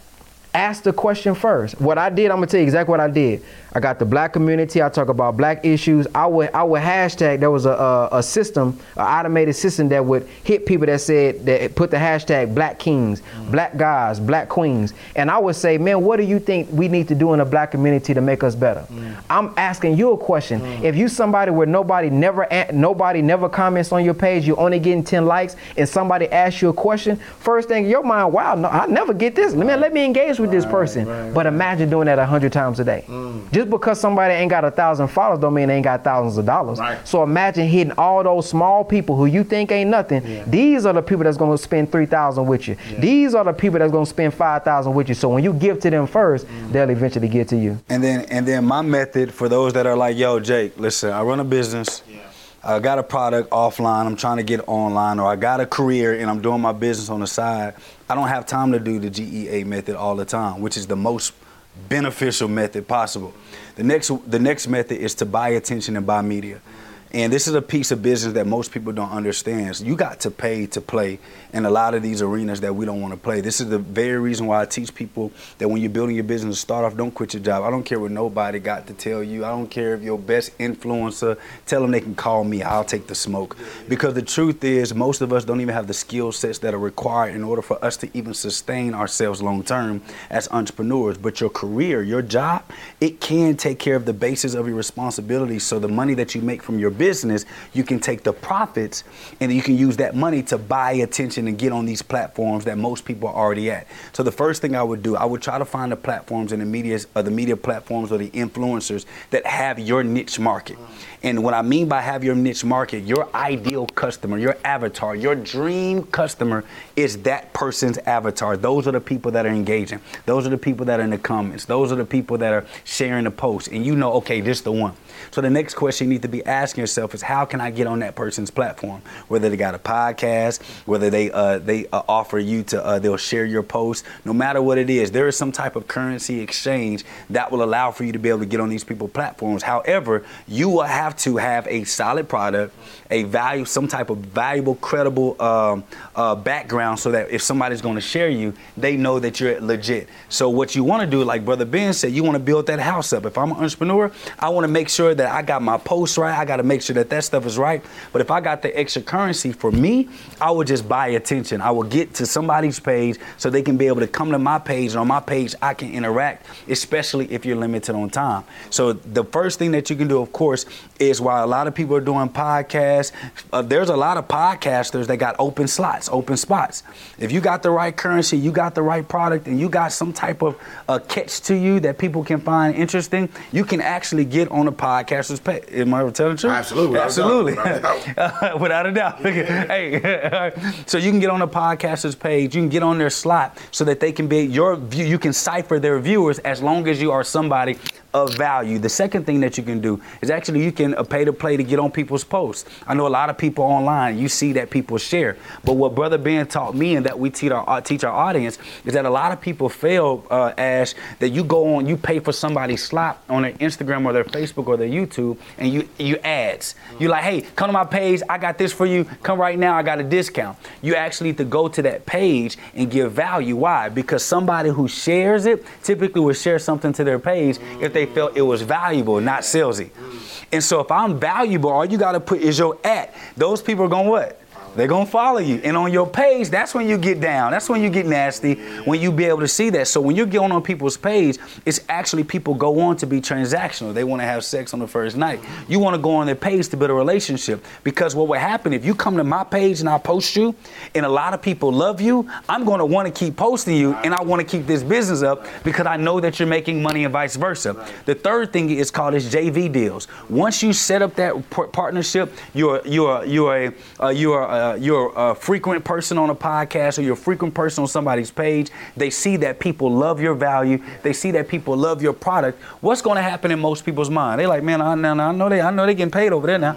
Ask the question first. What I did, I'm gonna tell you exactly what I did. I got the black community. I talk about black issues. I would I would hashtag. There was a a, a system, an automated system that would hit people that said that put the hashtag Black Kings, Black Guys, Black Queens, and I would say, man, what do you think we need to do in the black community to make us better? Mm. I'm asking you a question. Mm. If you somebody where nobody never nobody never comments on your page, you're only getting 10 likes, and somebody asks you a question, first thing in your mind, wow, no, I never get this. Let me let me engage with this person. but imagine doing that a hundred times a day. Mm. Just because somebody ain't got a thousand followers don't mean they ain't got thousands of dollars. Right. So imagine hitting all those small people who you think ain't nothing. These are the people that's gonna spend three thousand with you. These are the people that's gonna spend five thousand with you. So when you give to them first, mm. they'll eventually get to you. And then and then my method for those that are like, yo, Jake, listen, I run a business. I got a product offline, I'm trying to get online, or I got a career and I'm doing my business on the side. I don't have time to do the GEA method all the time, which is the most beneficial method possible. The next the next method is to buy attention and buy media. And this is a piece of business that most people don't understand. So you got to pay to play in a lot of these arenas that we don't want to play. This is the very reason why I teach people that when you're building your business, start off, don't quit your job. I don't care what nobody got to tell you. I don't care if your best influencer, tell them they can call me. I'll take the smoke. Because the truth is, most of us don't even have the skill sets that are required in order for us to even sustain ourselves long term as entrepreneurs. But your career, your job, it can take care of the basis of your responsibilities. So the money that you make from your business, you can take the profits and you can use that money to buy attention and get on these platforms that most people are already at. So the first thing I would do, I would try to find the platforms and the media, or the media platforms or the influencers that have your niche market. And what I mean by have your niche market, your ideal customer, your avatar, your dream customer is that person's avatar. Those are the people that are engaging. Those are the people that are in the comments. Those are the people that are sharing the post. And you know, okay, this is the one. So the next question you need to be asking yourself is how can I get on that person's platform? Whether they got a podcast, whether they uh, they uh, offer you to uh, they'll share your post. No matter what it is, there is some type of currency exchange that will allow for you to be able to get on these people platforms. However, you will have to have a solid product, a value, some type of valuable, credible um, uh, background, so that if somebody's going to share you, they know that you're legit. So what you want to do, like Brother Ben said, you want to build that house up. If I'm an entrepreneur, I want to make sure that I got my posts right. I got to make sure that that stuff is right. But if I got the extra currency for me, I would just buy attention. I would get to somebody's page so they can be able to come to my page, and on my page I can interact, especially if you're limited on time. So the first thing that you can do, of course, is while a lot of people are doing podcasts, uh, there's a lot of podcasters that got open slots, open spots. If you got the right currency, you got the right product, and you got some type of uh, catch to you that people can find interesting, you can actually get on a podcaster's page. Am I telling the truth? Absolutely, Absolutely. Without a doubt. hey, so you can get on a podcaster's page, you can get on their slot so that they can be your view, you can cipher their viewers as long as you are somebody of value. The second thing that you can do is actually you can uh, pay to play to get on people's posts. I know a lot of people online, you see that people share. But what Brother Ben taught me and that we teach our, uh, teach our audience is that a lot of people fail, uh, Ash, that you go on, you pay for somebody's slot on their Instagram or their Facebook or their YouTube and you, you ads. You like, hey, come to my page, I got this for you. Come right now, I got a discount. You actually need to go to that page and give value. Why? Because somebody who shares it typically will share something to their page if they felt it was valuable, not salesy. And so if I'm valuable, all you gotta put is your at. Those people are going what? They're gonna follow you. And on your page, that's when you get down. That's when you get nasty, when you be able to see that. So when you're going on people's page, it's actually people go on to be transactional. They want to have sex on the first night. You want to go on their page to build a relationship. Because what would happen if you come to my page and I post you, and a lot of people love you, I'm gonna want to keep posting you, and I want to keep this business up because I know that you're making money and vice versa. The third thing is called is JV deals. Once you set up that partnership, you're you're you're a uh, you're a, you're a frequent person on a podcast or you're a frequent person on somebody's page. They see that people love your value. They see that people love your product. What's going to happen in most people's mind? They're like, man, I, know- I know they I know they getting paid over there now.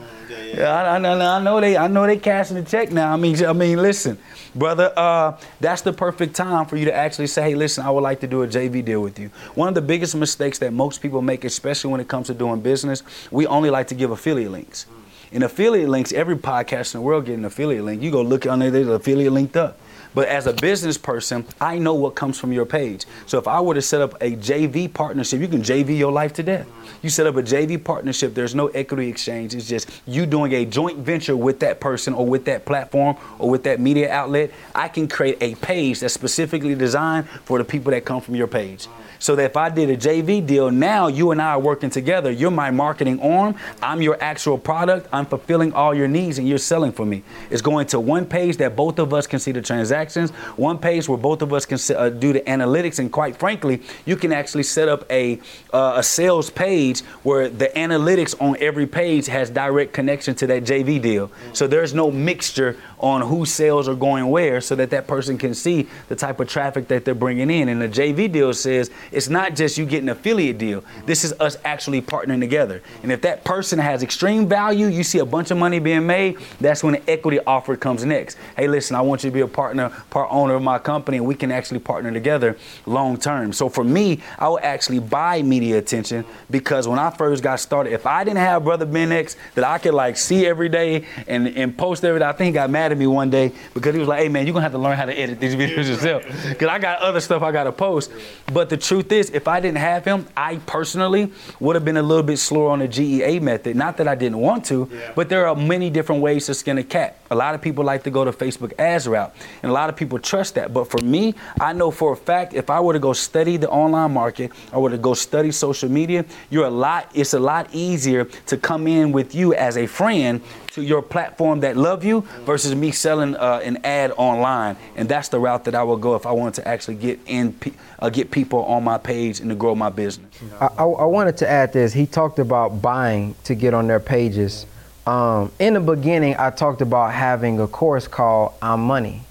Yeah, I, I, know- I know they I know they cashing the check now. I mean I mean listen, brother, uh, that's the perfect time for you to actually say, hey, listen, I would like to do a JV deal with you. One of the biggest mistakes that most people make, especially when it comes to doing business, we only like to give affiliate links. In affiliate links, every podcast in the world get an affiliate link. You go look on there, there's an affiliate linked up. But as a business person, I know what comes from your page. So if I were to set up a JV partnership, you can JV your life to death. You set up a JV partnership, there's no equity exchange. It's just you doing a joint venture with that person or with that platform or with that media outlet. I can create a page that's specifically designed for the people that come from your page. So that if I did a JV deal, now you and I are working together. You're my marketing arm. I'm your actual product. I'm fulfilling all your needs and you're selling for me. It's going to one page that both of us can see the transactions, one page where both of us can uh, do the analytics. And quite frankly, you can actually set up a, uh, a sales page where the analytics on every page has direct connection to that JV deal. So there's no mixture on whose sales are going where so that that person can see the type of traffic that they're bringing in. And the JV deal says it's not just you getting an affiliate deal. This is us actually partnering together. And if that person has extreme value, you see a bunch of money being made, that's when the equity offer comes next. Hey, listen, I want you to be a partner, part owner of my company, and we can actually partner together long term. So for me, I would actually buy media attention because when I first got started, if I didn't have Brother Ben X that I could like see every day and, and post every day, I think he got mad at me one day because he was like, hey man, you're gonna have to learn how to edit these videos yourself. Because I got other stuff I gotta post. But the truth is, if I didn't have him, I personally would have been a little bit slower on the GEA method. Not that I didn't want to, but there are many different ways to skin a cat. A lot of people like to go to Facebook ads route, and a lot of people trust that. But for me, I know for a fact if I were to go study the online market, I were to go study social media, you're a lot. It's a lot easier to come in with you as a friend to your platform that love you versus me selling uh, an ad online. And that's the route that I would go if I wanted to actually get in, uh, get people on my page and to grow my business. I, I, I wanted to add this. He talked about buying to get on their pages. Um, in the beginning, I talked about having a course called I'm Money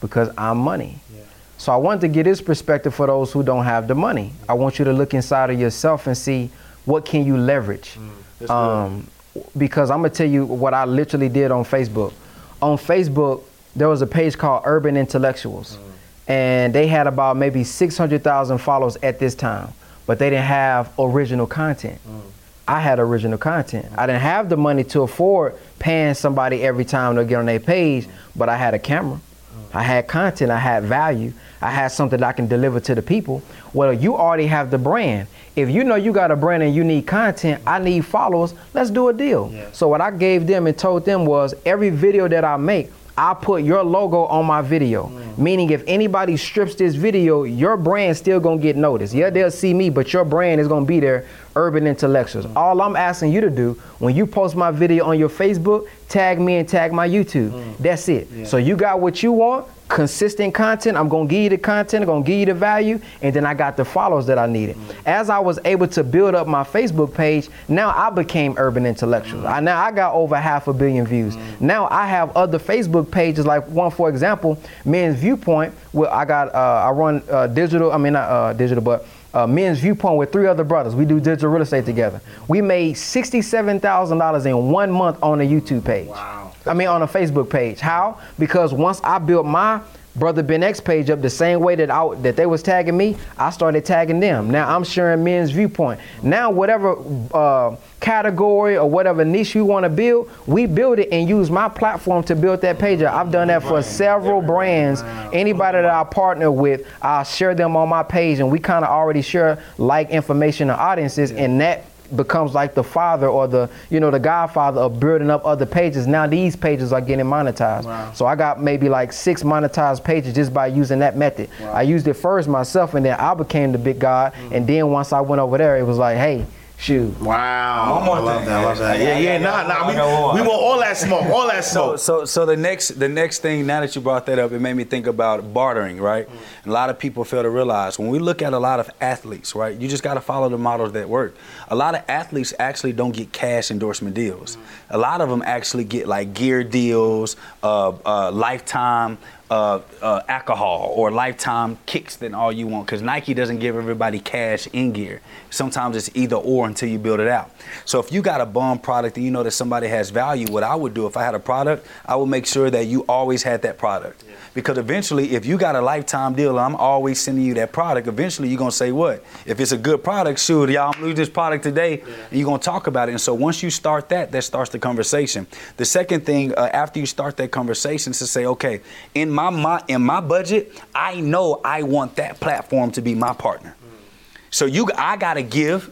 because I'm money. So I wanted to get his perspective for those who don't have the money. I want you to look inside of yourself and see what can you leverage. Um, because I'm gonna tell you what I literally did on Facebook. On Facebook, there was a page called Urban Intellectuals, mm. and they had about maybe 600,000 followers at this time, but they didn't have original content. Mm. I had original content. I didn't have the money to afford paying somebody every time to get on their page, but I had a camera. Mm. I had content, I had value, I have something that I can deliver to the people. Well, you already have the brand. If you know you got a brand and you need content, I need followers, let's do a deal. So what I gave them and told them was every video that I make, I put your logo on my video. Mm. Meaning if anybody strips this video, your brand still gonna get noticed. Yeah, they'll see me, but your brand is gonna be there, urban intellectuals. Mm. All I'm asking you to do, when you post my video on your Facebook, tag me and tag my YouTube. Mm. That's it. So you got what you want, consistent content. I'm gonna give you the content, I'm gonna give you the value, and then I got the followers that I needed. As I was able to build up my Facebook page, now I became urban intellectual. I now I got over half a billion views. Now I have other Facebook pages, like one for example, Men's Viewpoint, where I got uh, I run uh, digital. I mean not uh, digital, but uh, Men's Viewpoint with three other brothers. We do digital real estate together. We made sixty-seven thousand dollars in one month on a YouTube page. Wow. I mean on a Facebook page. How? Because once I built my Brother Ben X page up the same way that I, that they was tagging me, I started tagging them. Now I'm sharing men's viewpoint. Now whatever uh, category or whatever niche you want to build, we build it and use my platform to build that page. up. I've done that for several brands. Anybody that I partner with, I share them on my page, and we kind of already share like information to audiences, and that becomes like the father or the you know the godfather of building up other pages. Now these pages are getting monetized. Wow. So I got maybe like six monetized pages just by using that method. I used it first myself, and then I became the big god. Mm. And then once I went over there, it was like, hey, shoot. Wow. One more I love that. I love that. Yeah, yeah. Nah, nah. I got one. We, we want all that smoke. All that So, smoke. so, so the next, the next thing. Now that you brought that up, it made me think about bartering, right? And a lot of people fail to realize when we look at a lot of athletes, right? You just got to follow the models that work. A lot of athletes actually don't get cash endorsement deals. A lot of them actually get like gear deals, uh, uh, lifetime. Uh, uh, alcohol or lifetime kicks than all you want because Nike doesn't give everybody cash in gear. Sometimes it's either or until you build it out. So if you got a bomb product and you know that somebody has value, what I would do if I had a product, I would make sure that you always had that product. Because eventually, if you got a lifetime deal I'm always sending you that product, eventually you're gonna say what? If it's a good product, shoot, y'all, I'm lose this product today, and you're gonna talk about it. And so once you start that, that starts the conversation. The second thing, uh, after you start that conversation, is to say, okay, in my, my in my budget, I know I want that platform to be my partner. Mm. So you, I gotta give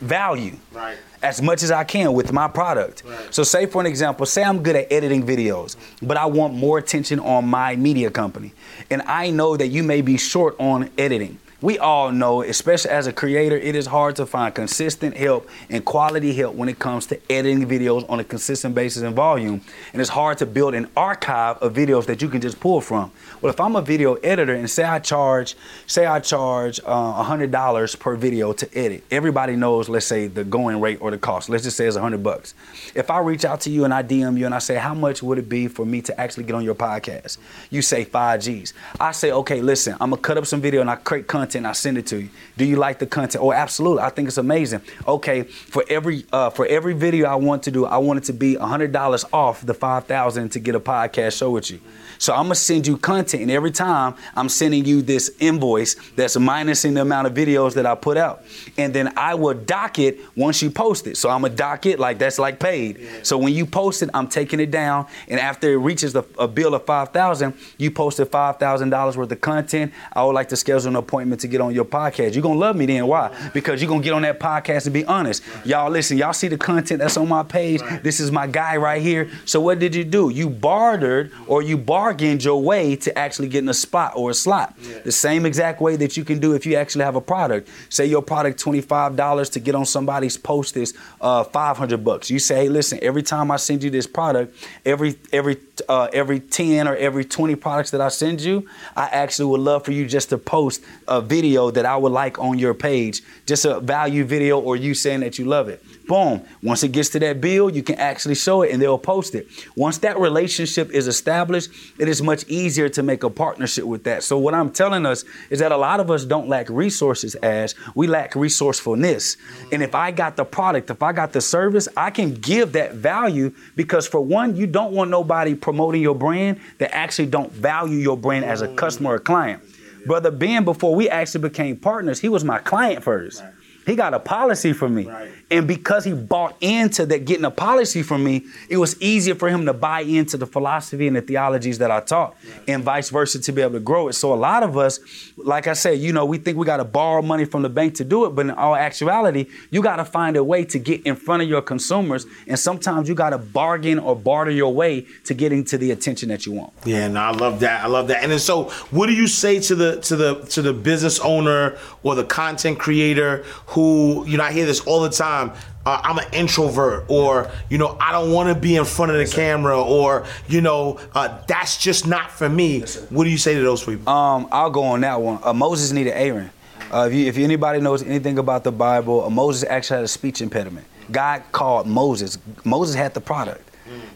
value Right. as much as I can with my product. So say for an example, say I'm good at editing videos, but I want more attention on my media company. And I know that you may be short on editing. We all know, especially as a creator, it is hard to find consistent help and quality help when it comes to editing videos on a consistent basis and volume. And it's hard to build an archive of videos that you can just pull from. Well, if I'm a video editor and say I charge, say I charge uh, $100 per video to edit, everybody knows, let's say the going rate or the cost. Let's just say it's 100 bucks. If I reach out to you and I DM you and I say, how much would it be for me to actually get on your podcast? You say five G's. I say, okay, listen, I'm gonna cut up some video and I create content and I send it to you. Do you like the content? Oh, absolutely. I think it's amazing. Okay, for every uh, for every video I want to do, I want it to be $100 off the 5,000 to get a podcast show with you. So I'm gonna send you content, and every time I'm sending you this invoice that's minusing the amount of videos that I put out, and then I will dock it once you post it. So I'm gonna dock it like that's like paid. So when you post it, I'm taking it down, and after it reaches the, a bill of five thousand, you posted five thousand dollars worth of content. I would like to schedule an appointment to get on your podcast. You're gonna love me then. Why? Because you're gonna get on that podcast and be honest. Y'all listen. Y'all see the content that's on my page. This is my guy right here. So what did you do? You bartered or you bargained your way to actually getting a spot or a slot. The same exact way that you can do if you actually have a product. Say your product $25 to get on somebody's post is uh, 500 bucks. You say, hey, listen, every time I send you this product, every every uh, every 10 or every 20 products that I send you, I actually would love for you just to post a video that I would like on your page, just a value video or you saying that you love it. Boom. Once it gets to that bill, you can actually show it and they'll post it. Once that relationship is established, it is much easier to make a partnership with that. So what I'm telling us is that a lot of us don't lack resources as we lack resourcefulness. And if I got the product, if I got the service, I can give that value because for one, you don't want nobody promoting your brand that actually don't value your brand as a customer or client. Brother Ben, before we actually became partners, he was my client first. He got a policy from me. Right. And because he bought into that getting a policy from me, it was easier for him to buy into the philosophy and the theologies that I taught and vice versa to be able to grow it. So a lot of us, like I said, you know, we think we got to borrow money from the bank to do it, but in all actuality, you got to find a way to get in front of your consumers. And sometimes you got to bargain or barter your way to getting to the attention that you want. Yeah, no, I love that. I love that. And then so, what do you say to the to the to the business owner or the content creator who you know I hear this all the time. Uh, I'm an introvert, or you know I don't want to be in front of the camera, or you know uh, that's just not for me. what do you say to those people? Um, I'll go on that one. Uh, Moses needed Aaron. Uh, if, you, if anybody knows anything about the Bible, uh, Moses actually had a speech impediment. God called Moses. Moses had the product.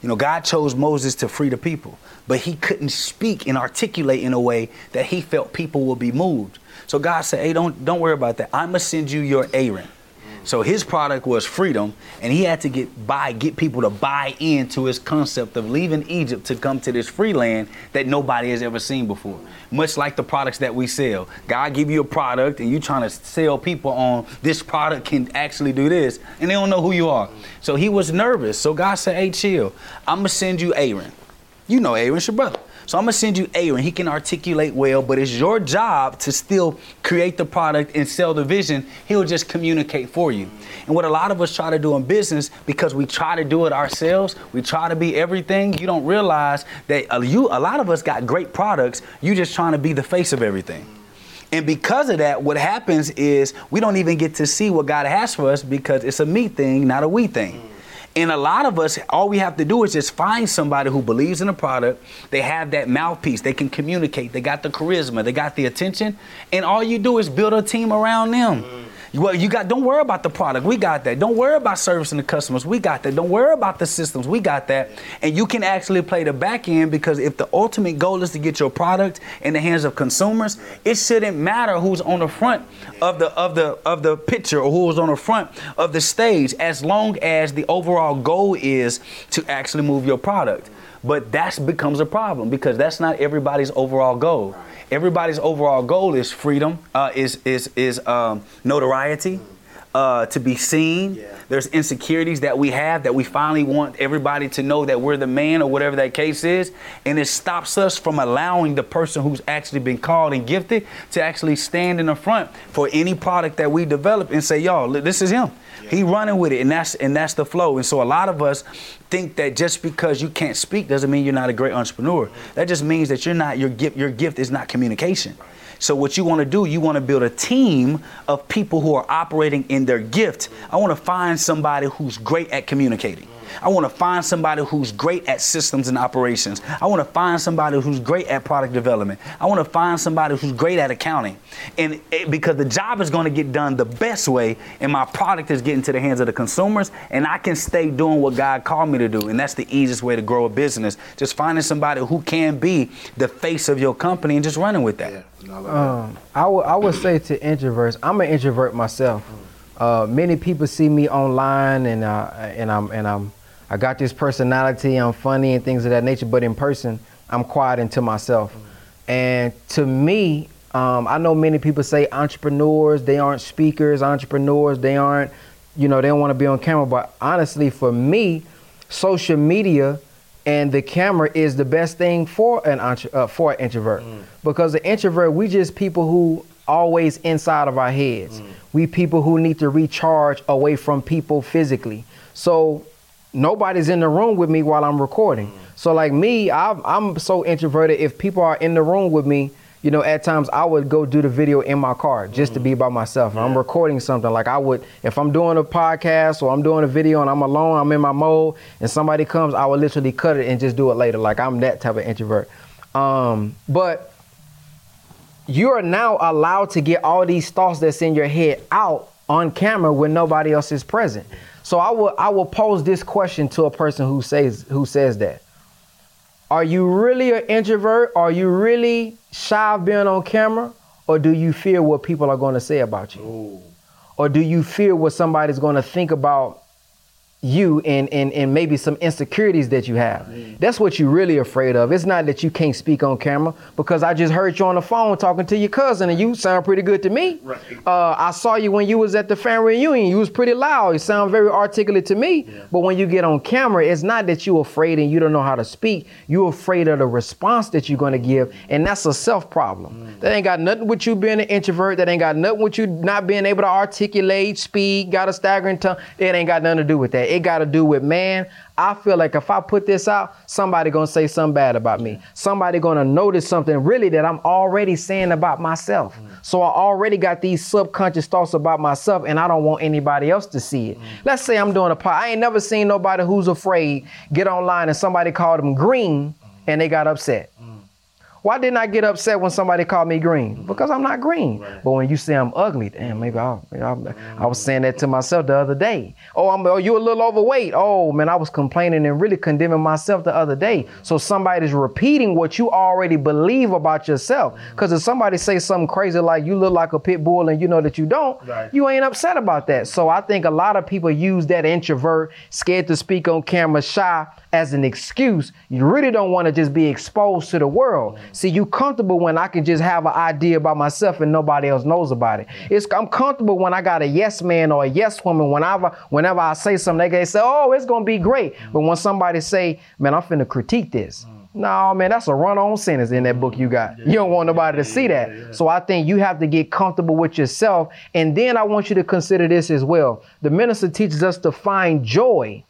You know, God chose Moses to free the people, but he couldn't speak and articulate in a way that he felt people would be moved. So God said, "Hey, don't don't worry about that. I'm gonna send you your Aaron." So his product was freedom, and he had to get buy get people to buy into his concept of leaving Egypt to come to this free land that nobody has ever seen before. Much like the products that we sell, God give you a product, and you trying to sell people on this product can actually do this, and they don't know who you are. So he was nervous. So God said, "Hey, chill. I'm gonna send you Aaron. You know Aaron's your brother." So I'm gonna send you Aaron. He can articulate well, but it's your job to still create the product and sell the vision. He'll just communicate for you. And what a lot of us try to do in business, because we try to do it ourselves, we try to be everything. You don't realize that you, a lot of us got great products. You're just trying to be the face of everything. And because of that, what happens is we don't even get to see what God has for us because it's a me thing, not a we thing. And a lot of us, all we have to do is just find somebody who believes in the product. They have that mouthpiece. They can communicate. They got the charisma. They got the attention. And all you do is build a team around them. Well, you got. Don't worry about the product. We got that. Don't worry about servicing the customers. We got that. Don't worry about the systems. We got that. And you can actually play the back end because if the ultimate goal is to get your product in the hands of consumers, it shouldn't matter who's on the front of the of the of the picture or who's on the front of the stage, as long as the overall goal is to actually move your product. But that becomes a problem because that's not everybody's overall goal. Everybody's overall goal is freedom, uh, is is is um, notoriety, uh, to be seen. There's insecurities that we have that we finally want everybody to know that we're the man or whatever that case is, and it stops us from allowing the person who's actually been called and gifted to actually stand in the front for any product that we develop and say, "Y'all, this is him. He running with it," and that's and that's the flow. And so a lot of us think that just because you can't speak doesn't mean you're not a great entrepreneur. That just means that you're not your gift. Your gift is not communication. So what you want to do, you want to build a team of people who are operating in their gift. I want to find somebody who's great at communicating. I want to find somebody who's great at systems and operations. I want to find somebody who's great at product development. I want to find somebody who's great at accounting. And it, because the job is going to get done the best way, and my product is getting to the hands of the consumers, and I can stay doing what God called me to do. And that's the easiest way to grow a business. Just finding somebody who can be the face of your company and just running with that. Um, I would I would say to introverts, I'm an introvert myself. Uh, many people see me online, and uh, and I'm and I'm I got this personality. I'm funny and things of that nature. But in person, I'm quiet and to myself. And to me, um, I know many people say entrepreneurs, they aren't speakers. Entrepreneurs, they aren't, you know, they don't want to be on camera. But honestly, for me, social media and the camera is the best thing for an uh, for an introvert. Mm. Because the introvert we just people who always inside of our heads. Mm. We people who need to recharge away from people physically. So nobody's in the room with me while i'm recording. Mm. So like me I'm, I'm so introverted. If people are in the room with me you know at times i would go do the video in my car just to be by myself. I'm recording something. Like i would if i'm doing a podcast or i'm doing a video and i'm alone i'm in my mode and somebody comes i would literally cut it and just do it later. Like i'm that type of introvert. Um, but you are now allowed to get all these thoughts that's in your head out on camera when nobody else is present. So i will i will pose this question to a person who says who says that are you really an introvert? Are you really shy of being on camera? Or do you fear what people are going to say about you? Or do you fear what somebody's going to think about you and, and, and maybe some insecurities that you have? That's what you're really afraid of. It's not that you can't speak on camera because I just heard you on the phone talking to your cousin and you sound pretty good to me. Right. Uh, I saw you when you was at the family reunion. You was pretty loud. You sound very articulate to me. But when you get on camera, it's not that you're afraid and you don't know how to speak. You're afraid of the response that you're going to give, and that's a self problem. That ain't got nothing with you being an introvert. That ain't got nothing with you not being able to articulate, speak, got a staggering tongue. It ain't got nothing to do with that. It got to do with man. I feel like if I put this out, somebody gonna say something bad about me. Somebody gonna notice something really that I'm already saying about myself. So I already got these subconscious thoughts about myself, and I don't want anybody else to see it. Let's say I'm doing a pod. I ain't never seen nobody who's afraid get online and somebody called them green, and they got upset. Why didn't I get upset when somebody called me green? Because I'm not green. But when you say I'm ugly, damn, maybe I, I, I was saying that to myself the other day. Oh, I'm, oh, you a little overweight. Oh man, I was complaining and really condemning myself the other day. So somebody's repeating what you already believe about yourself. Mm-hmm. Because if somebody say something crazy like you look like a pit bull and you know that you don't, Right. you ain't upset about that. So I think a lot of people use that introvert, scared to speak on camera, shy as an excuse. You really don't want to just be exposed to the world. Mm-hmm. See, you comfortable when I can just have an idea about myself and nobody else knows about it. It's I'm comfortable when I got a yes man or a yes woman. Whenever whenever I say something, they say, "Oh, it's gonna be great." But when somebody say, "Man, I'm finna critique this," mm. No, man, that's a run-on sentence in that book you got. You don't want nobody to see that. So I think you have to get comfortable with yourself. And then I want you to consider this as well. The minister teaches us to find joy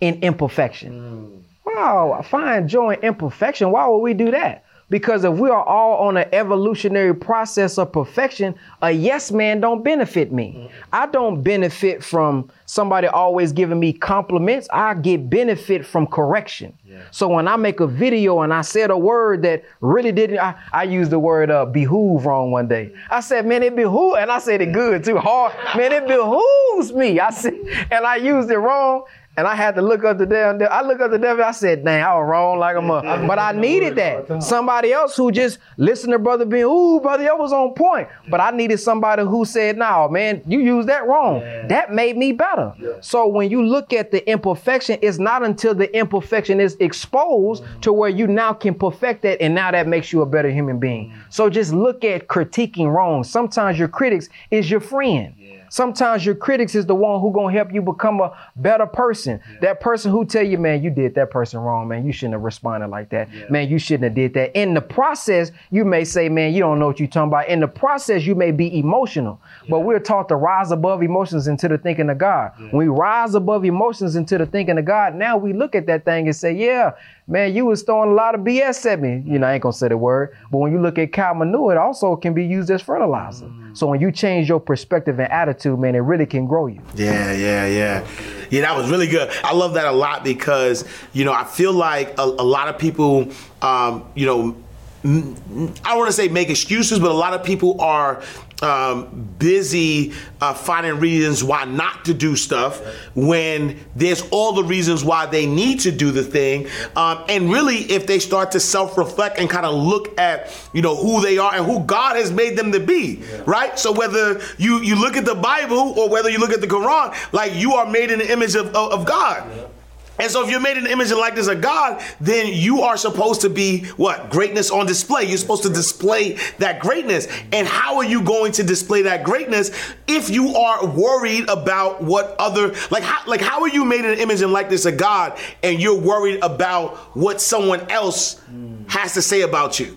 in imperfection. Mm. Wow, find joy in imperfection. Why would we do that? Because if we are all on an evolutionary process of perfection, a yes man don't benefit me. I don't benefit from somebody always giving me compliments. I get benefit from correction. So when I make a video and I said a word that really didn't, I, I used the word uh, behoove wrong one day. I said, man, it behoove, and I said it good too, hard. Man, it behooves me. I said, and I used it wrong. And I had to look up the damn. I look up the devil. I said, "Dang, I was wrong like a mother." But I needed that. Somebody else who just listened to brother Ben, "Ooh, brother, that was on point." But I needed somebody who said, "No, man, you used that wrong." That made me better. So when you look at the imperfection, it's not until the imperfection is exposed mm-hmm. to where you now can perfect that, and now that makes you a better human being. Mm-hmm. So just look at critiquing wrong. Sometimes your critics is your friend. Sometimes your critics is the one who gonna help you become a better person. That person who tell you, man, you did that person wrong, man. You shouldn't have responded like that. Man, you shouldn't have did that. In the process, you may say, man, you don't know what you're talking about. In the process, you may be emotional. But we're taught to rise above emotions into the thinking of God. When we rise above emotions into the thinking of God, now we look at that thing and say, yeah, man, you was throwing a lot of BS at me. You know, I ain't gonna say the word, but when you look at cow manure, it also can be used as fertilizer. Mm. So when you change your perspective and attitude, man, it really can grow you. Yeah, yeah, yeah. Yeah, that was really good. I love that a lot because, you know, I feel like a, a lot of people, um, you know, I don't want to say make excuses, but a lot of people are um, busy uh, finding reasons why not to do stuff when there's all the reasons why they need to do the thing. Um, and really, if they start to self-reflect and kind of look at, you know, who they are and who God has made them to be, right? So whether you you look at the Bible or whether you look at the Quran, like you are made in the image of, of, of God. And so if you're made in the image and likeness of God, then you are supposed to be what? Greatness on display. You're supposed to display that greatness. And how are you going to display that greatness if you are worried about what other like how like how are you made in the image and likeness of God and you're worried about what someone else has to say about you?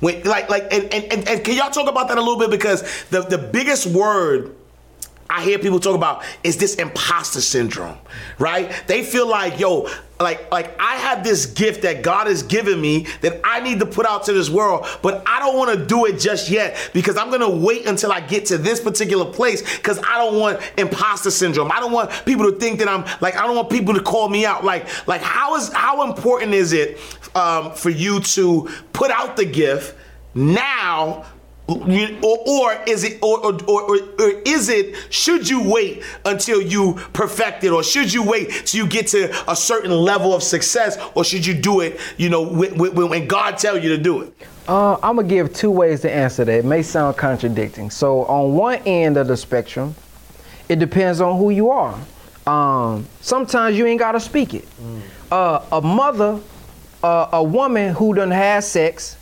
When, like like and, and, and, and can y'all talk about that a little bit because the, the biggest word I hear people talk about is this imposter syndrome, right? They feel like, yo, like like I have this gift that God has given me that I need to put out to this world, but I don't want to do it just yet because I'm gonna wait until I get to this particular place because I don't want imposter syndrome. I don't want people to think that I'm like I don't want people to call me out. Like like how is how important is it um, for you to put out the gift now? You- or, or is it or, or, or, or, or is it should you wait until you perfect it or should you wait till you get to a certain level of success or should you do it you know when, when, when god tell you to do it Uh, I'm gonna give two ways to answer that. It may sound contradicting. So on one end of the spectrum, it depends on who you are. Um, sometimes you ain't gotta speak it. Uh, a mother, uh, a woman who done had sex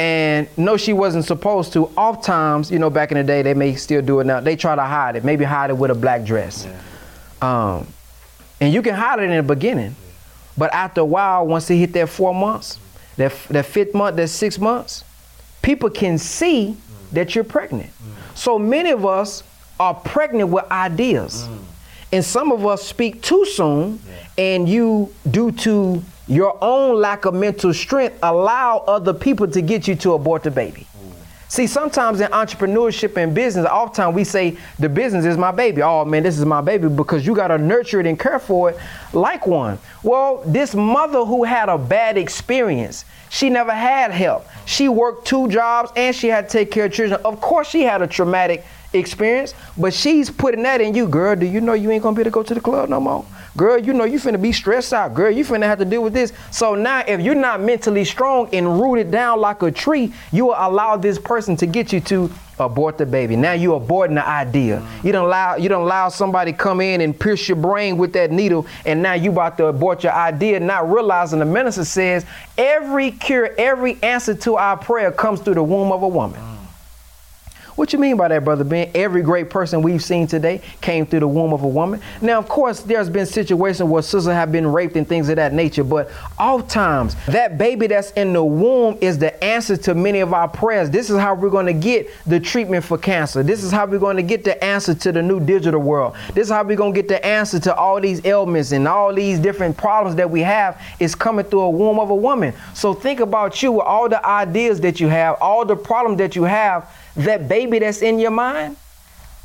and no, she wasn't supposed to. Oftentimes, you know, back in the day, they may still do it now. They try to hide it. Maybe hide it with a black dress. Um, and you can hide it in the beginning, but after a while, once it hit that four months, that that fifth month, that six months, people can see that you're pregnant. So many of us are pregnant with ideas. And some of us speak too soon, and you, due to your own lack of mental strength, allow other people to get you to abort the baby. See, sometimes in entrepreneurship and business, oftentimes we say the business is my baby. Oh man, this is my baby because you gotta nurture it and care for it like one. Well, this mother who had a bad experience, she never had help. She worked two jobs and she had to take care of children. Of course, she had a traumatic experience, but she's putting that in you, girl. Do you know you ain't gonna be able to go to the club no more? Girl, you know you finna be stressed out. Girl, you finna have to deal with this. So now, if you're not mentally strong and rooted down like a tree, you will allow this person to get you to abort the baby. Now you're aborting the idea. You don't allow you don't allow somebody come in and pierce your brain with that needle, and now you about to abort your idea, not realizing the minister says every cure, every answer to our prayer comes through the womb of a woman. What you mean by that, brother Ben? Every great person we've seen today came through the womb of a woman. Now, of course, there's been situations where sisters have been raped and things of that nature, but oftentimes that baby that's in the womb is the answer to many of our prayers. This is how we're going to get the treatment for cancer. This is how we're going to get the answer to the new digital world. This is how we're going to get the answer to all these ailments and all these different problems that we have is coming through a womb of a woman. So think about you with all the ideas that you have, all the problems that you have that baby that's in your mind,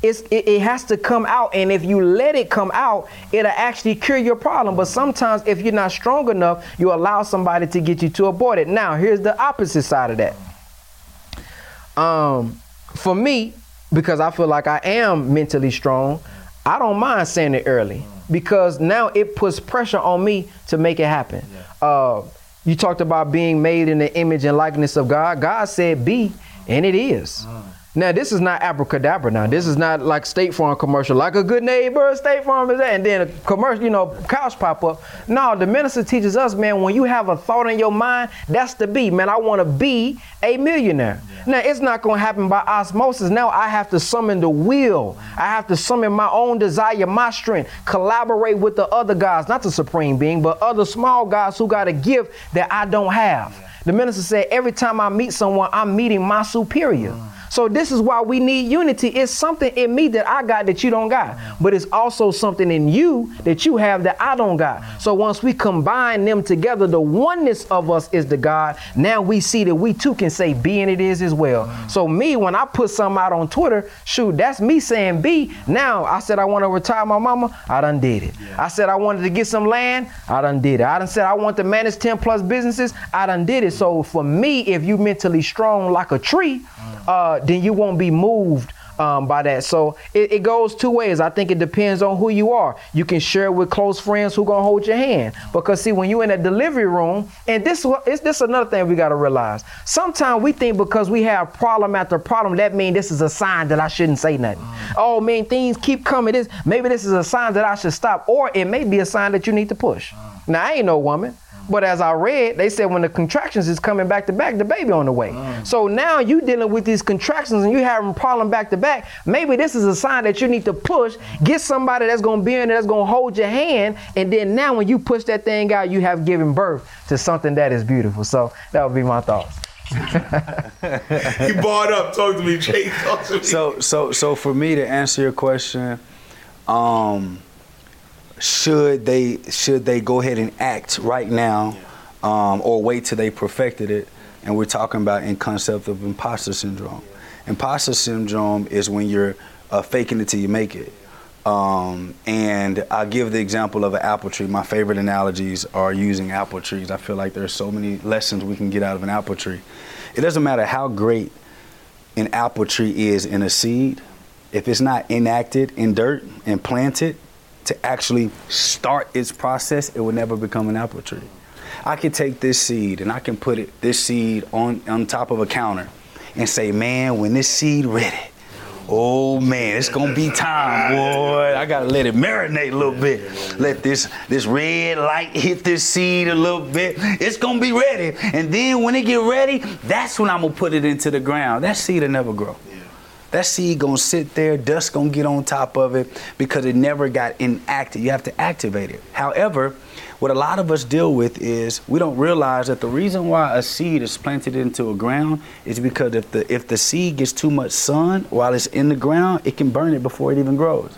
it, it, has to come out. And if you let it come out, it'll actually cure your problem. But sometimes, if you're not strong enough, you allow somebody to get you to abort it. Now, here's the opposite side of that. Um, for me, because I feel like I am mentally strong, I don't mind saying it early because now it puts pressure on me to make it happen. Uh, you talked about being made in the image and likeness of God. God said, be and it is. Uh. Now this is not abracadabra. Now this is not like State Farm commercial, like a good neighbor, State Farm is that, and then a commercial, you know, couch pop up. No, the minister teaches us, man, when you have a thought in your mind, that's the be. Man, I want to be a millionaire. Yeah. Now it's not going to happen by osmosis. Now I have to summon the will. I have to summon my own desire, my strength, collaborate with the other guys, not the supreme being, but other small guys who got a gift that I don't have. The minister said, every time I meet someone, I'm meeting my superior. Mm. So this is why we need unity. It's something in me that I got that you don't got, but it's also something in you that you have that I don't got. So once we combine them together, the oneness of us is the God. Now we see that we too can say be and it is as well. So me, when I put something out on Twitter, shoot, that's me saying be. Now I said I want to retire my mama, I done did it. I said I wanted to get some land, I done did it. I done said I want to manage 10 plus businesses, I done did it. So for me, if you mentally strong like a tree, uh, then you won't be moved um, by that. So it, it, goes two ways. I think it depends on who you are. You can share with close friends who gonna hold your hand. Because see, when you're in a delivery room, and this is this another thing we gotta realize. Sometimes we think because we have problem after problem, that means this is a sign that I shouldn't say nothing. Mm. Oh man, things keep coming. This maybe this is a sign that I should stop, or it may be a sign that you need to push. Mm. Now I ain't no woman. But as I read, they said when the contractions is coming back to back, the baby on the way. Mm. So now you dealing with these contractions and you having problem back to back. Maybe this is a sign that you need to push, get somebody that's gonna be in there that's gonna hold your hand, and then now when you push that thing out, you have given birth to something that is beautiful. So that would be my thoughts. he bought up. Talk to me, Jay. Talk to me. So, so, so for me to answer your question, um, should they should they go ahead and act right now, um, or wait till they perfected it? And we're talking about in concept of imposter syndrome. Imposter syndrome is when you're uh, faking it till you make it. Um, and I'll give the example of an apple tree. My favorite analogies are using apple trees. I feel like there's so many lessons we can get out of an apple tree. It doesn't matter how great an apple tree is in a seed, if it's not enacted in dirt and planted, to actually start its process, it will never become an apple tree. I can take this seed and I can put it this seed on on top of a counter and say, man, when this seed ready, oh man, it's gonna be time, boy. I gotta let it marinate a little bit. Let this this red light hit this seed a little bit. It's gonna be ready. And then when it get ready, that's when I'm gonna put it into the ground. That seed will never grow. That seed gonna sit there, dust gonna get on top of it because it never got enacted. You have to activate it. However, what a lot of us deal with is we don't realize that the reason why a seed is planted into a ground is because if the if the seed gets too much sun while it's in the ground, it can burn it before it even grows.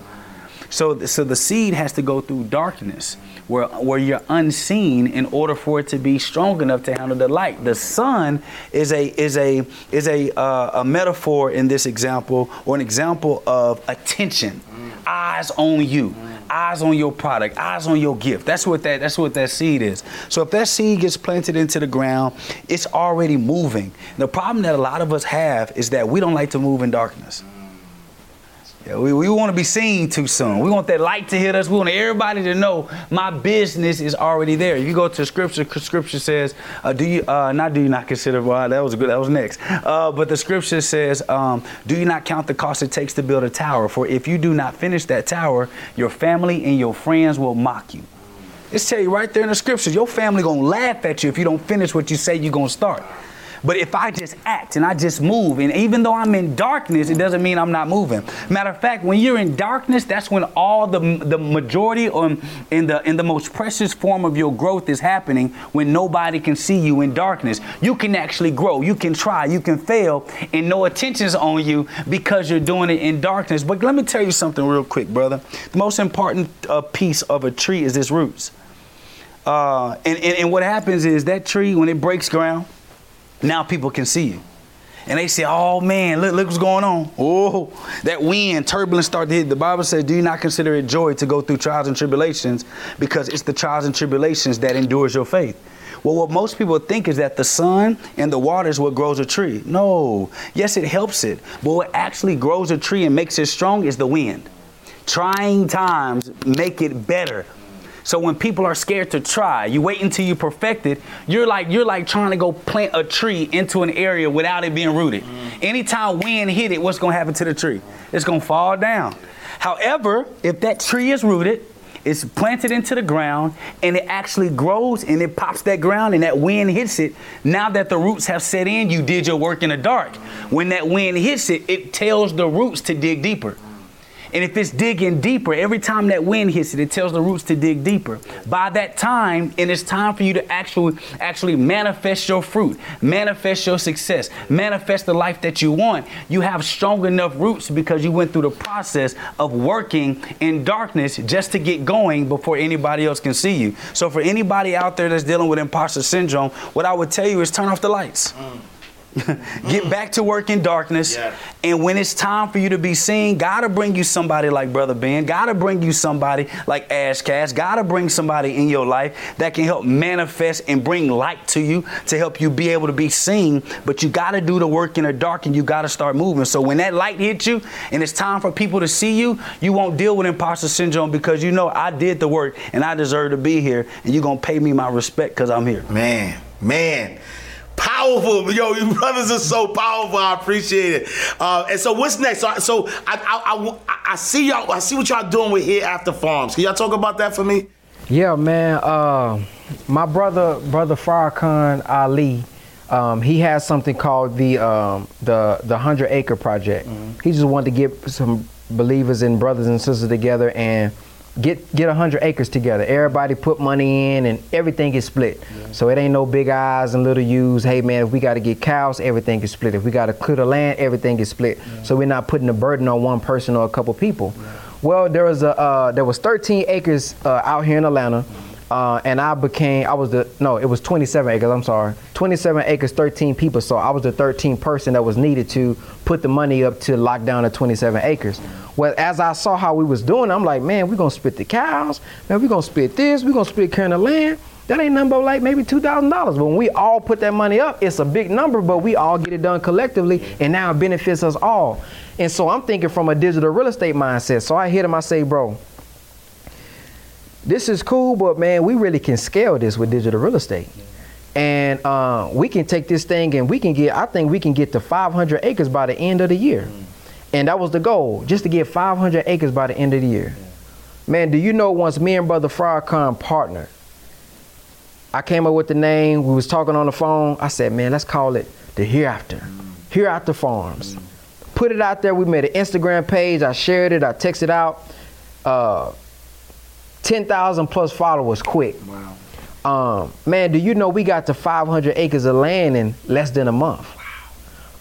So, so the seed has to go through darkness where, where you're unseen in order for it to be strong enough to handle the light. The sun is a is a is a uh, a metaphor in this example or an example of attention. Eyes on you. Eyes on your product, eyes on your gift. That's what that that's what that seed is. So if that seed gets planted into the ground, it's already moving. The problem that a lot of us have is that we don't like to move in darkness. Yeah, we, we want to be seen too soon. We want that light to hit us. We want everybody to know my business is already there. If you go to scripture, scripture says, uh, do you uh, not do you not consider? Well, that was good. That was next. Uh, but the scripture says, um, do you not count the cost it takes to build a tower? For if you do not finish that tower, your family and your friends will mock you. It's tell you right there in the scriptures, your family gonna laugh at you if you don't finish what you say you're gonna start. But if I just act and I just move, and even though I'm in darkness, it doesn't mean I'm not moving. Matter of fact, when you're in darkness, that's when all the the majority or in the in the most precious form of your growth is happening when nobody can see you in darkness. You can actually grow, you can try, you can fail, and no attention's on you because you're doing it in darkness. But let me tell you something real quick, brother. The most important uh, piece of a tree is its roots. Uh, and, and, and what happens is that tree, when it breaks ground, now people can see you. And they say, oh man, look, look what's going on. Oh, that wind, turbulence start to hit. The Bible says, do you not consider it joy to go through trials and tribulations because it's the trials and tribulations that endures your faith. Well, what most people think is that the sun and the water is what grows a tree. No. Yes, it helps it. But what actually grows a tree and makes it strong is the wind. Trying times make it better. So when people are scared to try, you wait until you perfect it. You're like you're like trying to go plant a tree into an area without it being rooted. Mm. Anytime wind hit it, what's gonna happen to the tree? It's gonna fall down. However, if that tree is rooted, it's planted into the ground and it actually grows and it pops that ground and that wind hits it. Now that the roots have set in, you did your work in the dark. When that wind hits it, it tells the roots to dig deeper. And if it's digging deeper, every time that wind hits it, it tells the roots to dig deeper. By that time, and it's time for you to actually actually manifest your fruit, manifest your success, manifest the life that you want. You have strong enough roots because you went through the process of working in darkness just to get going before anybody else can see you. So for anybody out there that's dealing with imposter syndrome, what I would tell you is turn off the lights. Mm. Get back to work in darkness. Yeah. And when it's time for you to be seen, gotta bring you somebody like Brother Ben. Gotta bring you somebody like Ash Cash. Gotta bring somebody in your life that can help manifest and bring light to you to help you be able to be seen. But you gotta do the work in the dark and you gotta start moving. So when that light hits you and it's time for people to see you, you won't deal with imposter syndrome because you know I did the work and I deserve to be here and you're gonna pay me my respect because I'm here. Man, man powerful. Yo, you brothers are so powerful. I appreciate it. Uh, and so, what's next? So, so I, I, I, I, see y'all. I see what y'all doing with Hereafter Farms. Can y'all talk about that for me? Yeah, man. Uh, my brother, brother Farrakhan Ali. Um, he has something called the um, the the hundred acre project. Mm-hmm. He just wanted to get some believers and brothers and sisters together and get get hundred acres together. Everybody put money in, and everything is split. Yeah. So it ain't no big eyes and little U's. Hey man, if we got to get cows, everything is split. If we got to clear the land, everything is split. Yeah. So we're not putting the burden on one person or a couple people. Yeah. Well, there was a uh, there was 13 acres uh, out here in Atlanta. Uh, and I became, I was the, no, it was 27 acres, I'm sorry. 27 acres, 13 people. So I was the 13th person that was needed to put the money up to lock down the 27 acres. Well, as I saw how we was doing, I'm like, man, we're to split the cows. Man, we're to split this. We're to split carrying of land. That ain't number like maybe $2,000. But when we all put that money up, it's a big number, but we all get it done collectively, and now it benefits us all. And so I'm thinking from a digital real estate mindset. So I hit him, I say, bro, this is cool, but man, we really can scale this with digital real estate. And uh, we can take this thing and we can get, I think we can get to 500 acres by the end of the year. And that was the goal, just to get 500 acres by the end of the year. Man, do you know once me and Brother Farrakhan partnered, I came up with the name, we was talking on the phone, I said, man, let's call it the Hereafter. Hereafter Farms. Put it out there, we made an Instagram page, I shared it, I texted out. Uh, 10,000 plus followers quick. Wow. Um, man, do you know we got to 500 acres of land in less than a month?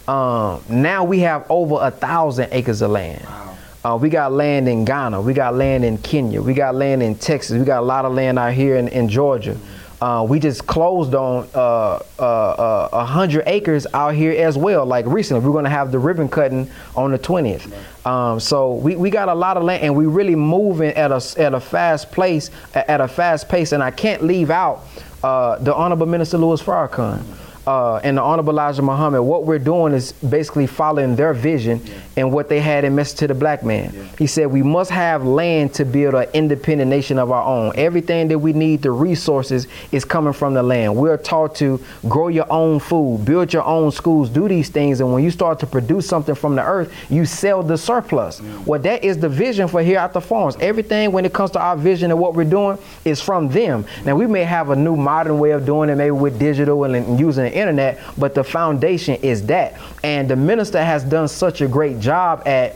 Wow. Um, now we have over a thousand acres of land. Wow. Uh, we got land in Ghana. We got land in Kenya. We got land in Texas. We got a lot of land out here in, in Georgia. Mm-hmm. Uh, we just closed on uh, uh, uh, 100 acres out here as well. Like recently, we're going to have the ribbon cutting on the 20th. Um, so we, we got a lot of land, and we really moving at a at a fast place, at a fast pace. And I can't leave out uh, the Honorable Minister Louis Farrakhan uh, and the Honorable Elijah Muhammad, what we're doing is basically following their vision yeah. and what they had in Message to the Black Man. Yeah. He said we must have land to build an independent nation of our own. Everything that we need, the resources, is coming from the land. We're taught to grow your own food, build your own schools, do these things, and when you start to produce something from the earth, you sell the surplus. Yeah. Well, that is the vision for Hereafter Farms. Everything when it comes to our vision and what we're doing is from them. Now we may have a new modern way of doing it, maybe with digital and, and using internet, but the foundation is that. And the minister has done such a great job at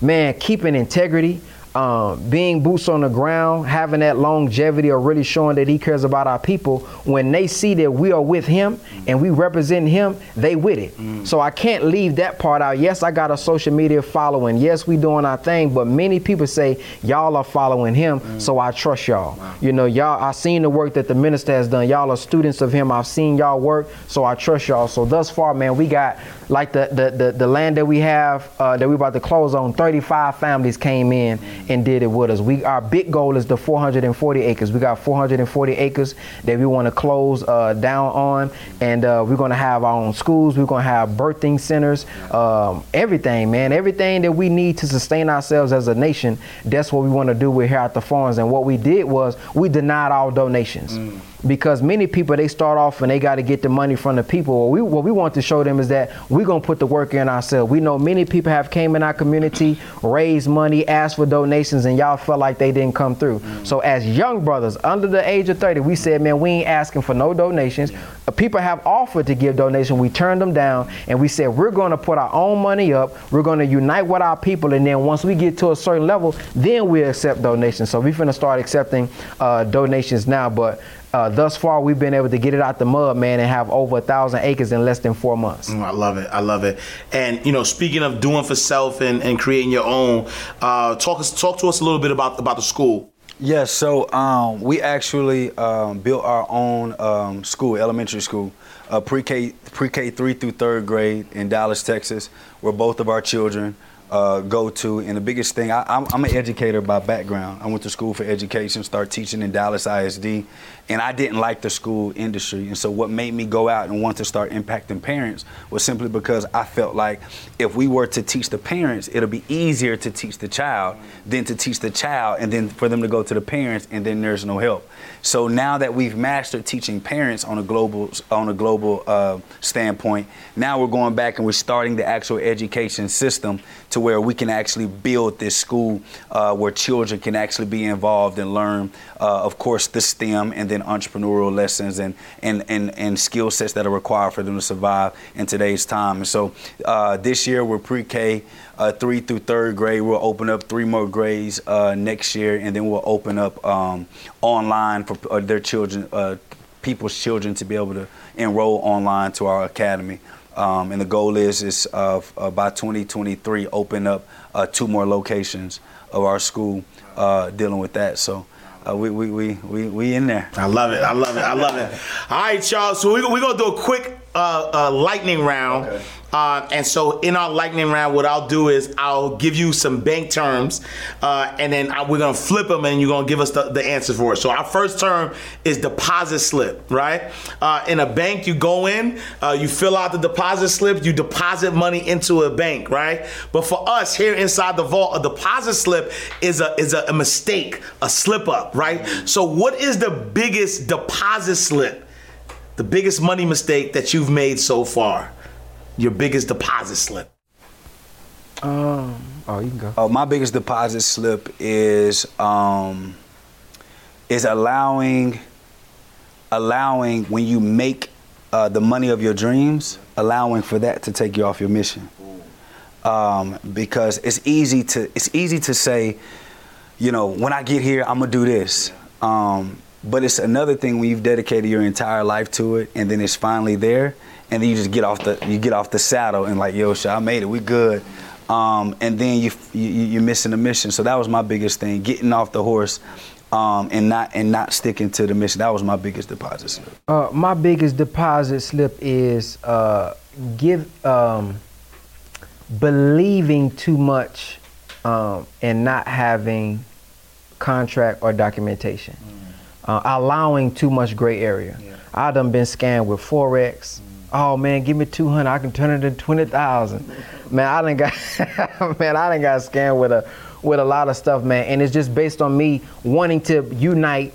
man keeping integrity um, being boots on the ground, having that longevity, or really showing that he cares about our people. When they see that we are with him and we represent him, they with it. Mm. So I can't leave that part out. Yes, I got a social media following. Yes, we doing our thing, but many people say y'all are following him, mm. so I trust y'all. Wow. You know, y'all. I seen the work that the minister has done. Y'all are students of him. I've seen y'all work, so I trust y'all. So thus far, man, we got like the the the, the land that we have uh, that we about to close on. 35 families came in and did it with us. We our big goal is the 440 acres. We got 440 acres that we want to close uh, down on, and uh, we're going to have our own schools. We're going to have birthing centers, um, everything, man, everything that we need to sustain ourselves as a nation. That's what we want to do. We're here at the farms, and what we did was we denied all donations. Mm because many people they start off and they got to get the money from the people. What we what we want to show them is that we're gonna put the work in ourselves. We know many people have came in our community, raised money, asked for donations, and y'all felt like they didn't come through. Mm-hmm. So as young brothers under the age of 30, we said, man, we ain't asking for no donations. People have offered to give donations. We turned them down, and we said we're gonna put our own money up. We're gonna unite with our people, and then once we get to a certain level, then we accept donations. So we're gonna start accepting uh, donations now, but uh, thus far, we've been able to get it out the mud, man, and have over a thousand acres in less than four months. Mm, I love it. I love it. And you know, speaking of doing for self and, and creating your own, uh, talk talk to us a little bit about about the school. Yes, so um, we actually um, built our own um, school, elementary school, uh, pre-K, pre-K three through third grade in Dallas, Texas, where both of our children uh, go to. And the biggest thing, I, am an educator by background. I went to school for education, started teaching in Dallas ISD, and I didn't like the school industry. And so, what made me go out and want to start impacting parents was simply because I felt like if we were to teach the parents, it'll be easier to teach the child than to teach the child and then for them to go to the parents and then there's no help. So now that we've mastered teaching parents on a global on a global uh, standpoint, now we're going back and we're starting the actual education system to where we can actually build this school uh, where children can actually be involved and learn, uh, of course, the STEM and then entrepreneurial lessons and and and, and skill sets that are required for them to survive in today's time. And so uh, this year we're pre-K uh, three through third grade. We'll open up three more grades uh, next year, and then we'll open up um, online for uh, their children, people's children, to be able to enroll online to our academy. Um, and the goal is is uh, by 2023 open up uh, two more locations of our school dealing with that. So. Uh, we, we, we, we, we in there. I love it. I love it. I love it. All right, y'all. So we're we going to do a quick uh, uh, lightning round. Okay. Uh, and so in our lightning round, what I'll do is I'll give you some bank terms, uh, and then I, we're gonna flip them, and you're gonna give us the, the answers for it. So our first term is deposit slip, right? Uh, in a bank, you go in, uh, you fill out the deposit slip, you deposit money into a bank, right? But for us here inside the vault, a deposit slip is a is a, a mistake, a slip up, right? So what is the biggest deposit slip? The biggest money mistake that you've made so far? your biggest deposit slip? Um, oh, you can go. Oh, my biggest deposit slip is um, is allowing allowing when you make uh, the money of your dreams, allowing for that to take you off your mission. Um, because it's easy to it's easy to say, you know, when I get here, I'm gonna do this. Um, but it's another thing when you've dedicated your entire life to it, and then it's finally there and then you just get off the you get off the saddle and like yo, shit, I made it, we good. Um, and then you, you you're missing the mission. So that was my biggest thing, getting off the horse. Um, and not and not sticking to the mission. That was my biggest deposit slip. Uh, my biggest deposit slip is uh, give um, believing too much um, and not having contract or documentation, mm. Uh, allowing too much gray area. Yeah. I done been scammed with forex oh man, give me 200, I can turn it into 20,000. Man, I didn't got, man, I didn't got scammed with a, with a lot of stuff, man. And it's just based on me wanting to unite,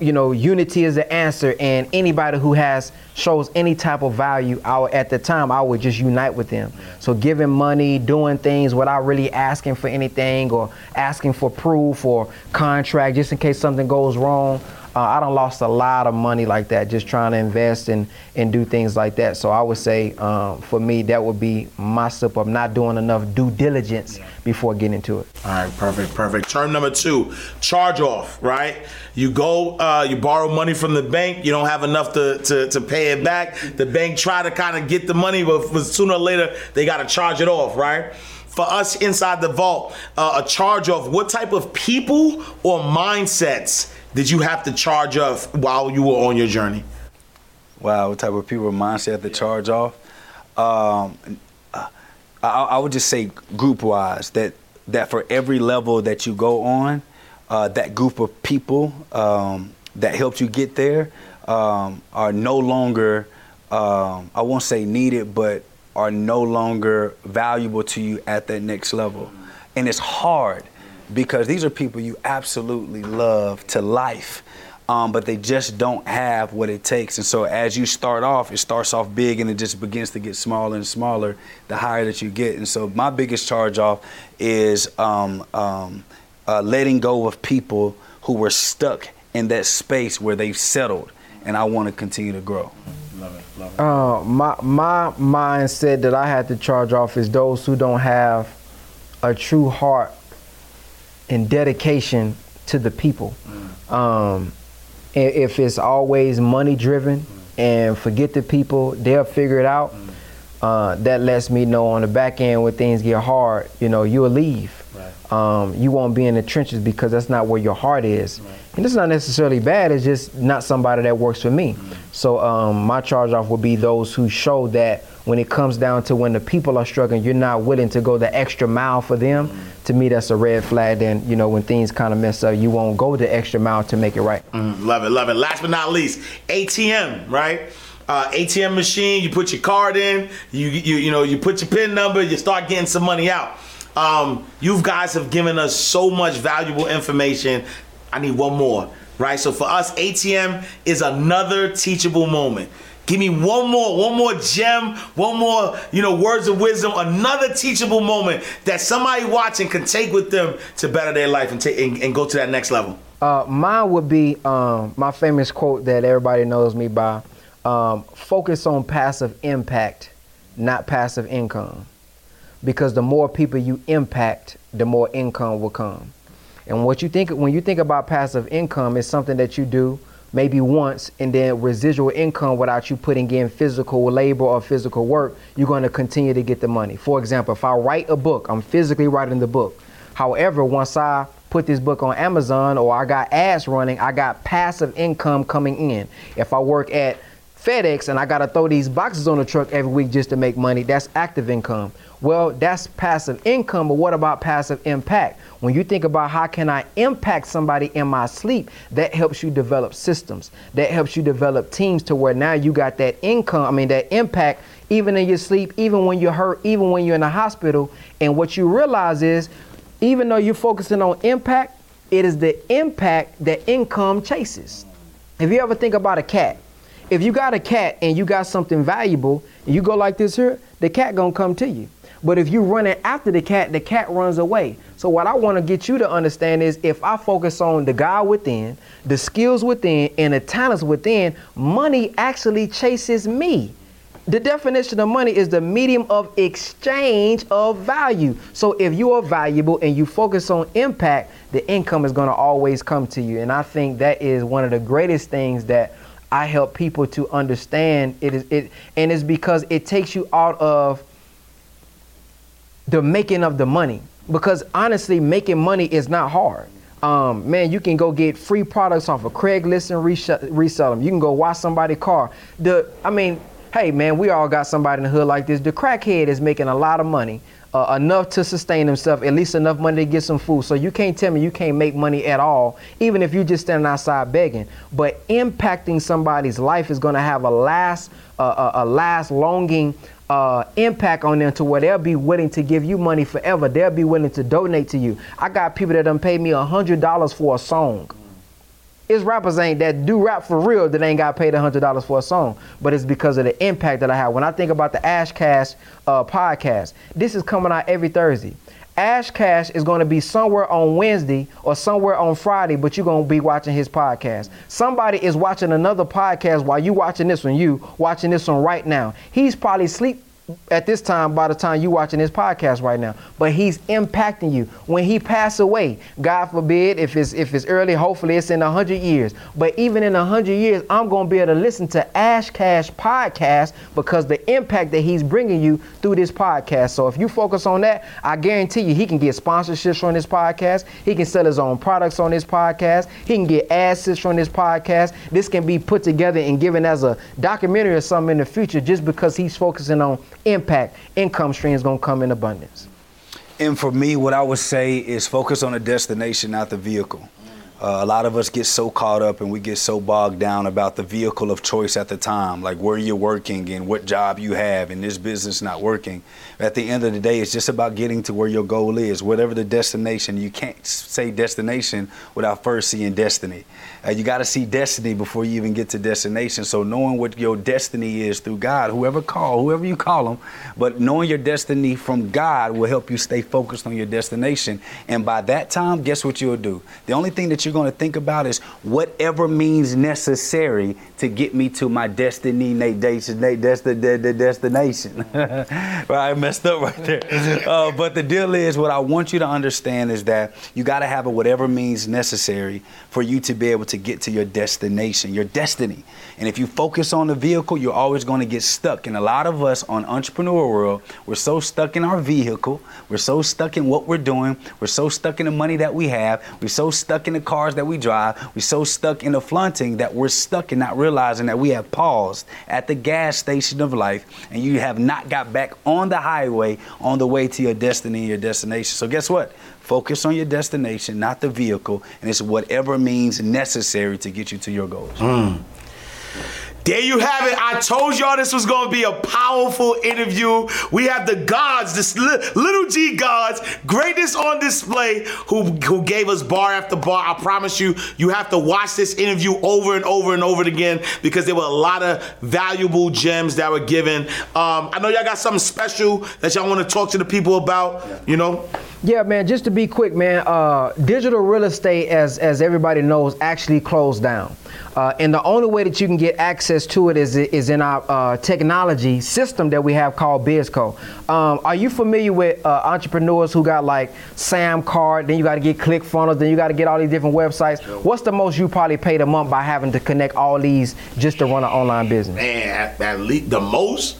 you know, unity is the answer. And anybody who has, shows any type of value, I would, at the time, I would just unite with them. So giving money, doing things without really asking for anything or asking for proof or contract just in case something goes wrong. Uh, I done lost a lot of money like that just trying to invest and, and do things like that. So I would say um, for me, that would be my slip up, not doing enough due diligence before getting into it. All right, perfect, perfect. Term number two, charge off, right? You go, uh, you borrow money from the bank, you don't have enough to, to, to pay it back. The bank try to kind of get the money, but sooner or later, they got to charge it off, right? For us inside the vault, uh, a charge of what type of people or mindsets did you have to charge off while you were on your journey? Wow, what type of people or mindset to charge off? Um, I, I would just say group wise that that for every level that you go on, uh, that group of people um, that helped you get there um, are no longer um, I won't say needed, but are no longer valuable to you at that next level, and it's hard because these are people you absolutely love to life. Um, but they just don't have what it takes. And so as you start off, it starts off big and it just begins to get smaller and smaller the higher that you get. And so my biggest charge off is um, um, uh, letting go of people who were stuck in that space where they've settled. And I want to continue to grow. Uh, my my mindset that I had to charge off is those who don't have a true heart and dedication to the people. Um, if it's always money driven and forget the people, they'll figure it out. Uh, that lets me know on the back end when things get hard, you know, you'll leave. Um, you won't be in the trenches because that's not where your heart is. And it's not necessarily bad, it's just not somebody that works for me. So um, my charge off would be those who show that when it comes down to when the people are struggling, you're not willing to go the extra mile for them. To me, that's a red flag. Then, you know, when things kind of mess up, you won't go the extra mile to make it right. Mm, love it, love it. Last but not least, ATM, right? Uh, ATM machine. You put your card in. You you you know you put your PIN number. You start getting some money out. Um, you guys have given us so much valuable information. I need one more, right? So for us, ATM is another teachable moment. Give me one more, one more gem, one more, you know, words of wisdom, another teachable moment that somebody watching can take with them to better their life and take and, and go to that next level. Uh, mine would be um, my famous quote that everybody knows me by um, focus on passive impact, not passive income. Because the more people you impact, the more income will come. And what you think when you think about passive income is something that you do maybe once and then residual income without you putting in physical labor or physical work, you're going to continue to get the money. For example, if I write a book, I'm physically writing the book. However, once I put this book on Amazon or I got ads running, I got passive income coming in. If I work at FedEx and I got to throw these boxes on the truck every week just to make money, that's active income. Well, that's passive income, but what about passive impact? When you think about how can I impact somebody in my sleep, that helps you develop systems. That helps you develop teams to where now you got that income, I mean that impact even in your sleep, even when you're hurt, even when you're in the hospital. And what you realize is even though you're focusing on impact, it is the impact that income chases. If you ever think about a cat, if you got a cat and you got something valuable, and you go like this here, the cat gonna come to you. But if you running after the cat, the cat runs away. So what I want to get you to understand is if I focus on the God within, the skills within, and the talents within, money actually chases me. The definition of money is the medium of exchange of value. So if you are valuable and you focus on impact, the income is going to always come to you. And I think that is one of the greatest things that I help people to understand. It is it, and it's because it takes you out of the making of the money. Because honestly, making money is not hard. Um, man, you can go get free products off of Craigslist and resell, resell them. You can go wash somebody's car. The, I mean, hey man, we all got somebody in the hood like this. The crackhead is making a lot of money, uh, enough to sustain himself, at least enough money to get some food. So you can't tell me you can't make money at all, even if you're just standing outside begging. But impacting somebody's life is going to have a last, uh, a, a last longing uh, impact on them to where they'll be willing to give you money forever. They'll be willing to donate to you. I got people that done paid me hundred dollars for a song. It's rappers ain't that do rap for real that ain't got paid hundred dollars for a song, but it's because of the impact that I have. When I think about the Ash Cash uh, podcast, this is coming out every Thursday. Ash Cash is going to be somewhere on Wednesday or somewhere on Friday, but you're going to be watching his podcast. Somebody is watching another podcast while you watching this one, you watching this one right now. He's probably sleep at this time by the time you watching this podcast right now. But he's impacting you. When he pass away god forbid if it's if it's early hopefully it's in a hundred years. But even in a hundred years i'm gonna be able to listen to ash cash podcast because the impact that he's bringing you through this podcast. So if you focus on that i guarantee you he can get sponsorships from this podcast. He can sell his own products on this podcast. He can get assets from this podcast. This can be put together and given as a documentary or something in the future just because he's focusing on impact, income stream is gonna come in abundance. And for me, what I would say is focus on the destination, not the vehicle. Uh, a lot of us get so caught up and we get so bogged down about the vehicle of choice at the time, like where you're working and what job you have and this business not working. At the end of the day, it's just about getting to where your goal is, whatever the destination. You can't say destination without first seeing destiny. Uh, you got to see destiny before you even get to destination. So knowing what your destiny is through God, whoever call, whoever you call them, but knowing your destiny from God will help you stay focused on your destination. And by that time, guess what you'll do? The only thing that you're going to think about is whatever means necessary to get me to my destiny, Nate, destination, That's the destination. right, I messed up right there. Uh, but the deal is, what I want you to understand is that you got to have a whatever means necessary for you to be able to get to your destination, your destiny. And if you focus on the vehicle, you're always going to get stuck. And a lot of us on entrepreneur world, we're so stuck in our vehicle, we're so stuck in what we're doing, we're so stuck in the money that we have, we're so stuck in the cars that we drive, we're so stuck in the flaunting that we're stuck in not realizing that we have paused at the gas station of life and you have not got back on the highway on the way to your destiny and your destination. So guess what? Focus on your destination, not the vehicle, and it's whatever means necessary to get you to your goals. Mm. There you have it. I told y'all this was going to be a powerful interview. We have the gods, this li- little G gods, greatness on display, who who gave us bar after bar. I promise you, you have to watch this interview over and over and over again because there were a lot of valuable gems that were given. Um, I know y'all got something special that y'all want to talk to the people about. You know. Yeah, man. Just to be quick, man. Uh, digital real estate, as as everybody knows, actually closed down, uh, and the only way that you can get access to it is is in our uh, technology system that we have called Bizco. Um, are you familiar with uh, entrepreneurs who got like SamCart? Then you got to get ClickFunnels. Then you got to get all these different websites. What's the most you probably paid a month by having to connect all these just to run an online business? Man, at, at least the most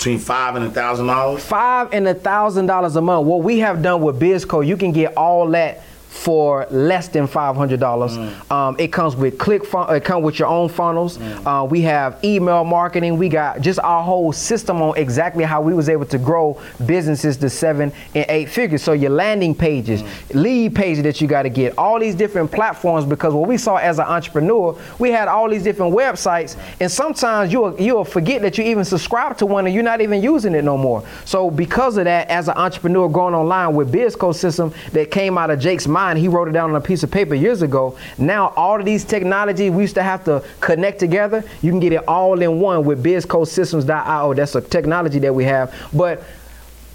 between five and a thousand dollars. five and a thousand dollars a month. What we have done with Bizco, you can get all that for less than five hundred dollars. Um, it comes with click fun- it comes with your own funnels. Uh, we have email marketing. We got just our whole system on exactly how we was able to grow businesses to seven and eight figures. So your landing pages, lead pages that you got to get, all these different platforms. Because what we saw as an entrepreneur, we had all these different websites, and sometimes you'll you'll forget that you even subscribe to one and you're not even using it no more. So because of that, as an entrepreneur going online with Bizco system that came out of Jake's mind, he wrote it down on a piece of paper years ago. Now all of these technologies we used to have to connect together, you can get it all in one with BizcoSystems.io. That's a technology that we have, but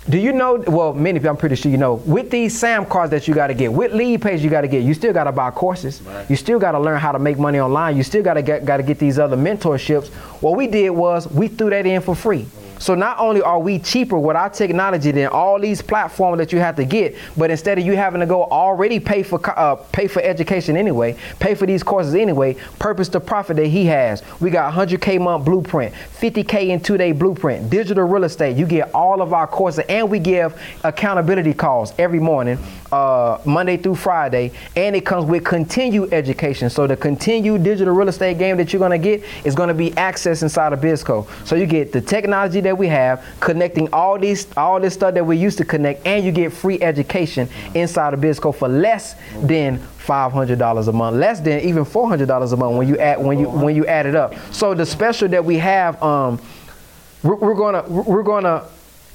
do you know? Well, many people, I'm pretty sure you know. With these SamCarts that you got to get, with lead page you got to get, you still got to buy courses. You still got to learn how to make money online. You still got to get got to get these other mentorships. What we did was we threw that in for free. So not only are we cheaper with our technology than all these platforms that you have to get, but instead of you having to go already pay for uh, pay for education anyway, pay for these courses anyway, purpose to profit that he has. We got 100k month blueprint, 50k in two day blueprint, digital real estate. You get all of our courses, and we give accountability calls every morning, uh, Monday through Friday, and it comes with continued education. So the continued digital real estate game that you're gonna get is gonna be access inside of Bizco. So you get the technology that we have, connecting all these all this stuff that we used to connect, and you get free education inside of Bizco for less than five hundred dollars a month, less than even four hundred dollars a month when you add when you when you add it up. So the special that we have, um, we're, we're gonna we're gonna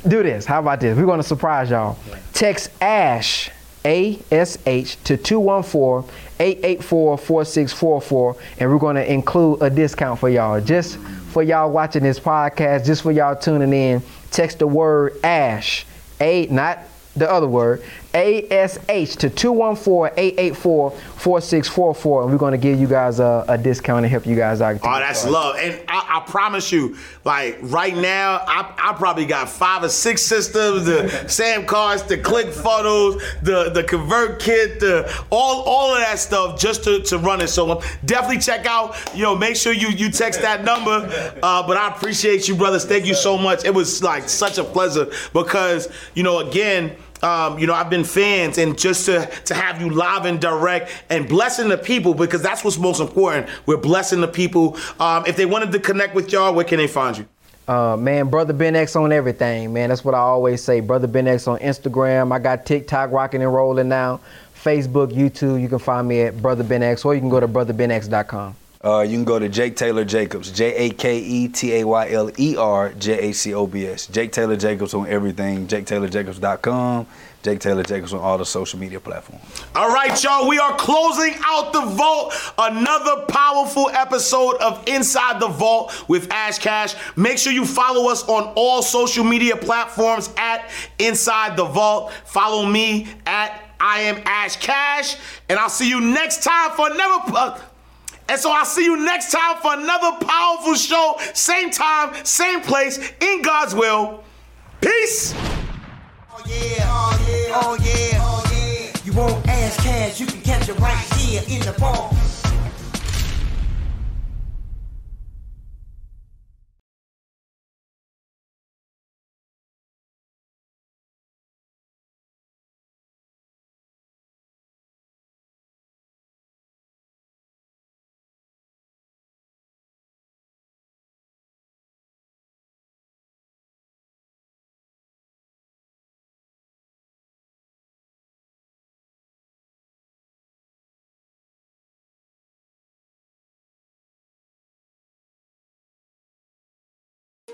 do this. How about this? We're gonna surprise y'all. Text Ash A S H to 214-884-4644 and we're gonna include a discount for y'all. Just for y'all watching this podcast, just for y'all tuning in, text the word Ash. A not the other word, ASH to 214-884-4644. And we're going to give you guys a, a discount and help you guys out. Oh, that's love. And I, I promise you, like right now, I, I probably got five or six systems, the SamCarts, the ClickFunnels, the, the ConvertKit, the all all of that stuff just to, to run it. So um, definitely check out, you know, make sure you you text that number. Uh, but I appreciate you, brothers. Thank you so much. It was like such a pleasure because, you know, again, um, you know, I've been fans, and just to to have you live and direct and blessing the people because that's what's most important. We're blessing the people. Um, if they wanted to connect with y'all, where can they find you? Uh, man, Brother Ben X on everything, man. That's what I always say. Brother Ben X on Instagram. I got TikTok rocking and rolling now. Facebook, YouTube. You can find me at Brother Ben X, or you can go to brotherbenx.com. Uh, you can go to Jake Tayler Jacobs, J A K E T A Y L E R J A C O B S. Jake Tayler Jacobs on everything, JakeTaylerJacobs.com, Jake Tayler Jacobs on all the social media platforms. All right, y'all, we are closing out the vault. Another powerful episode of Inside the Vault with Ash Cash. Make sure you follow us on all social media platforms at Inside the Vault. Follow me at I am Ash Cash, and I'll see you next time for another. Uh, and so I'll see you next time for another powerful show. Same time, same place, in God's will. Peace. Oh yeah, oh yeah, oh yeah, oh yeah. You won't ask cash, you can catch it right here in the vault.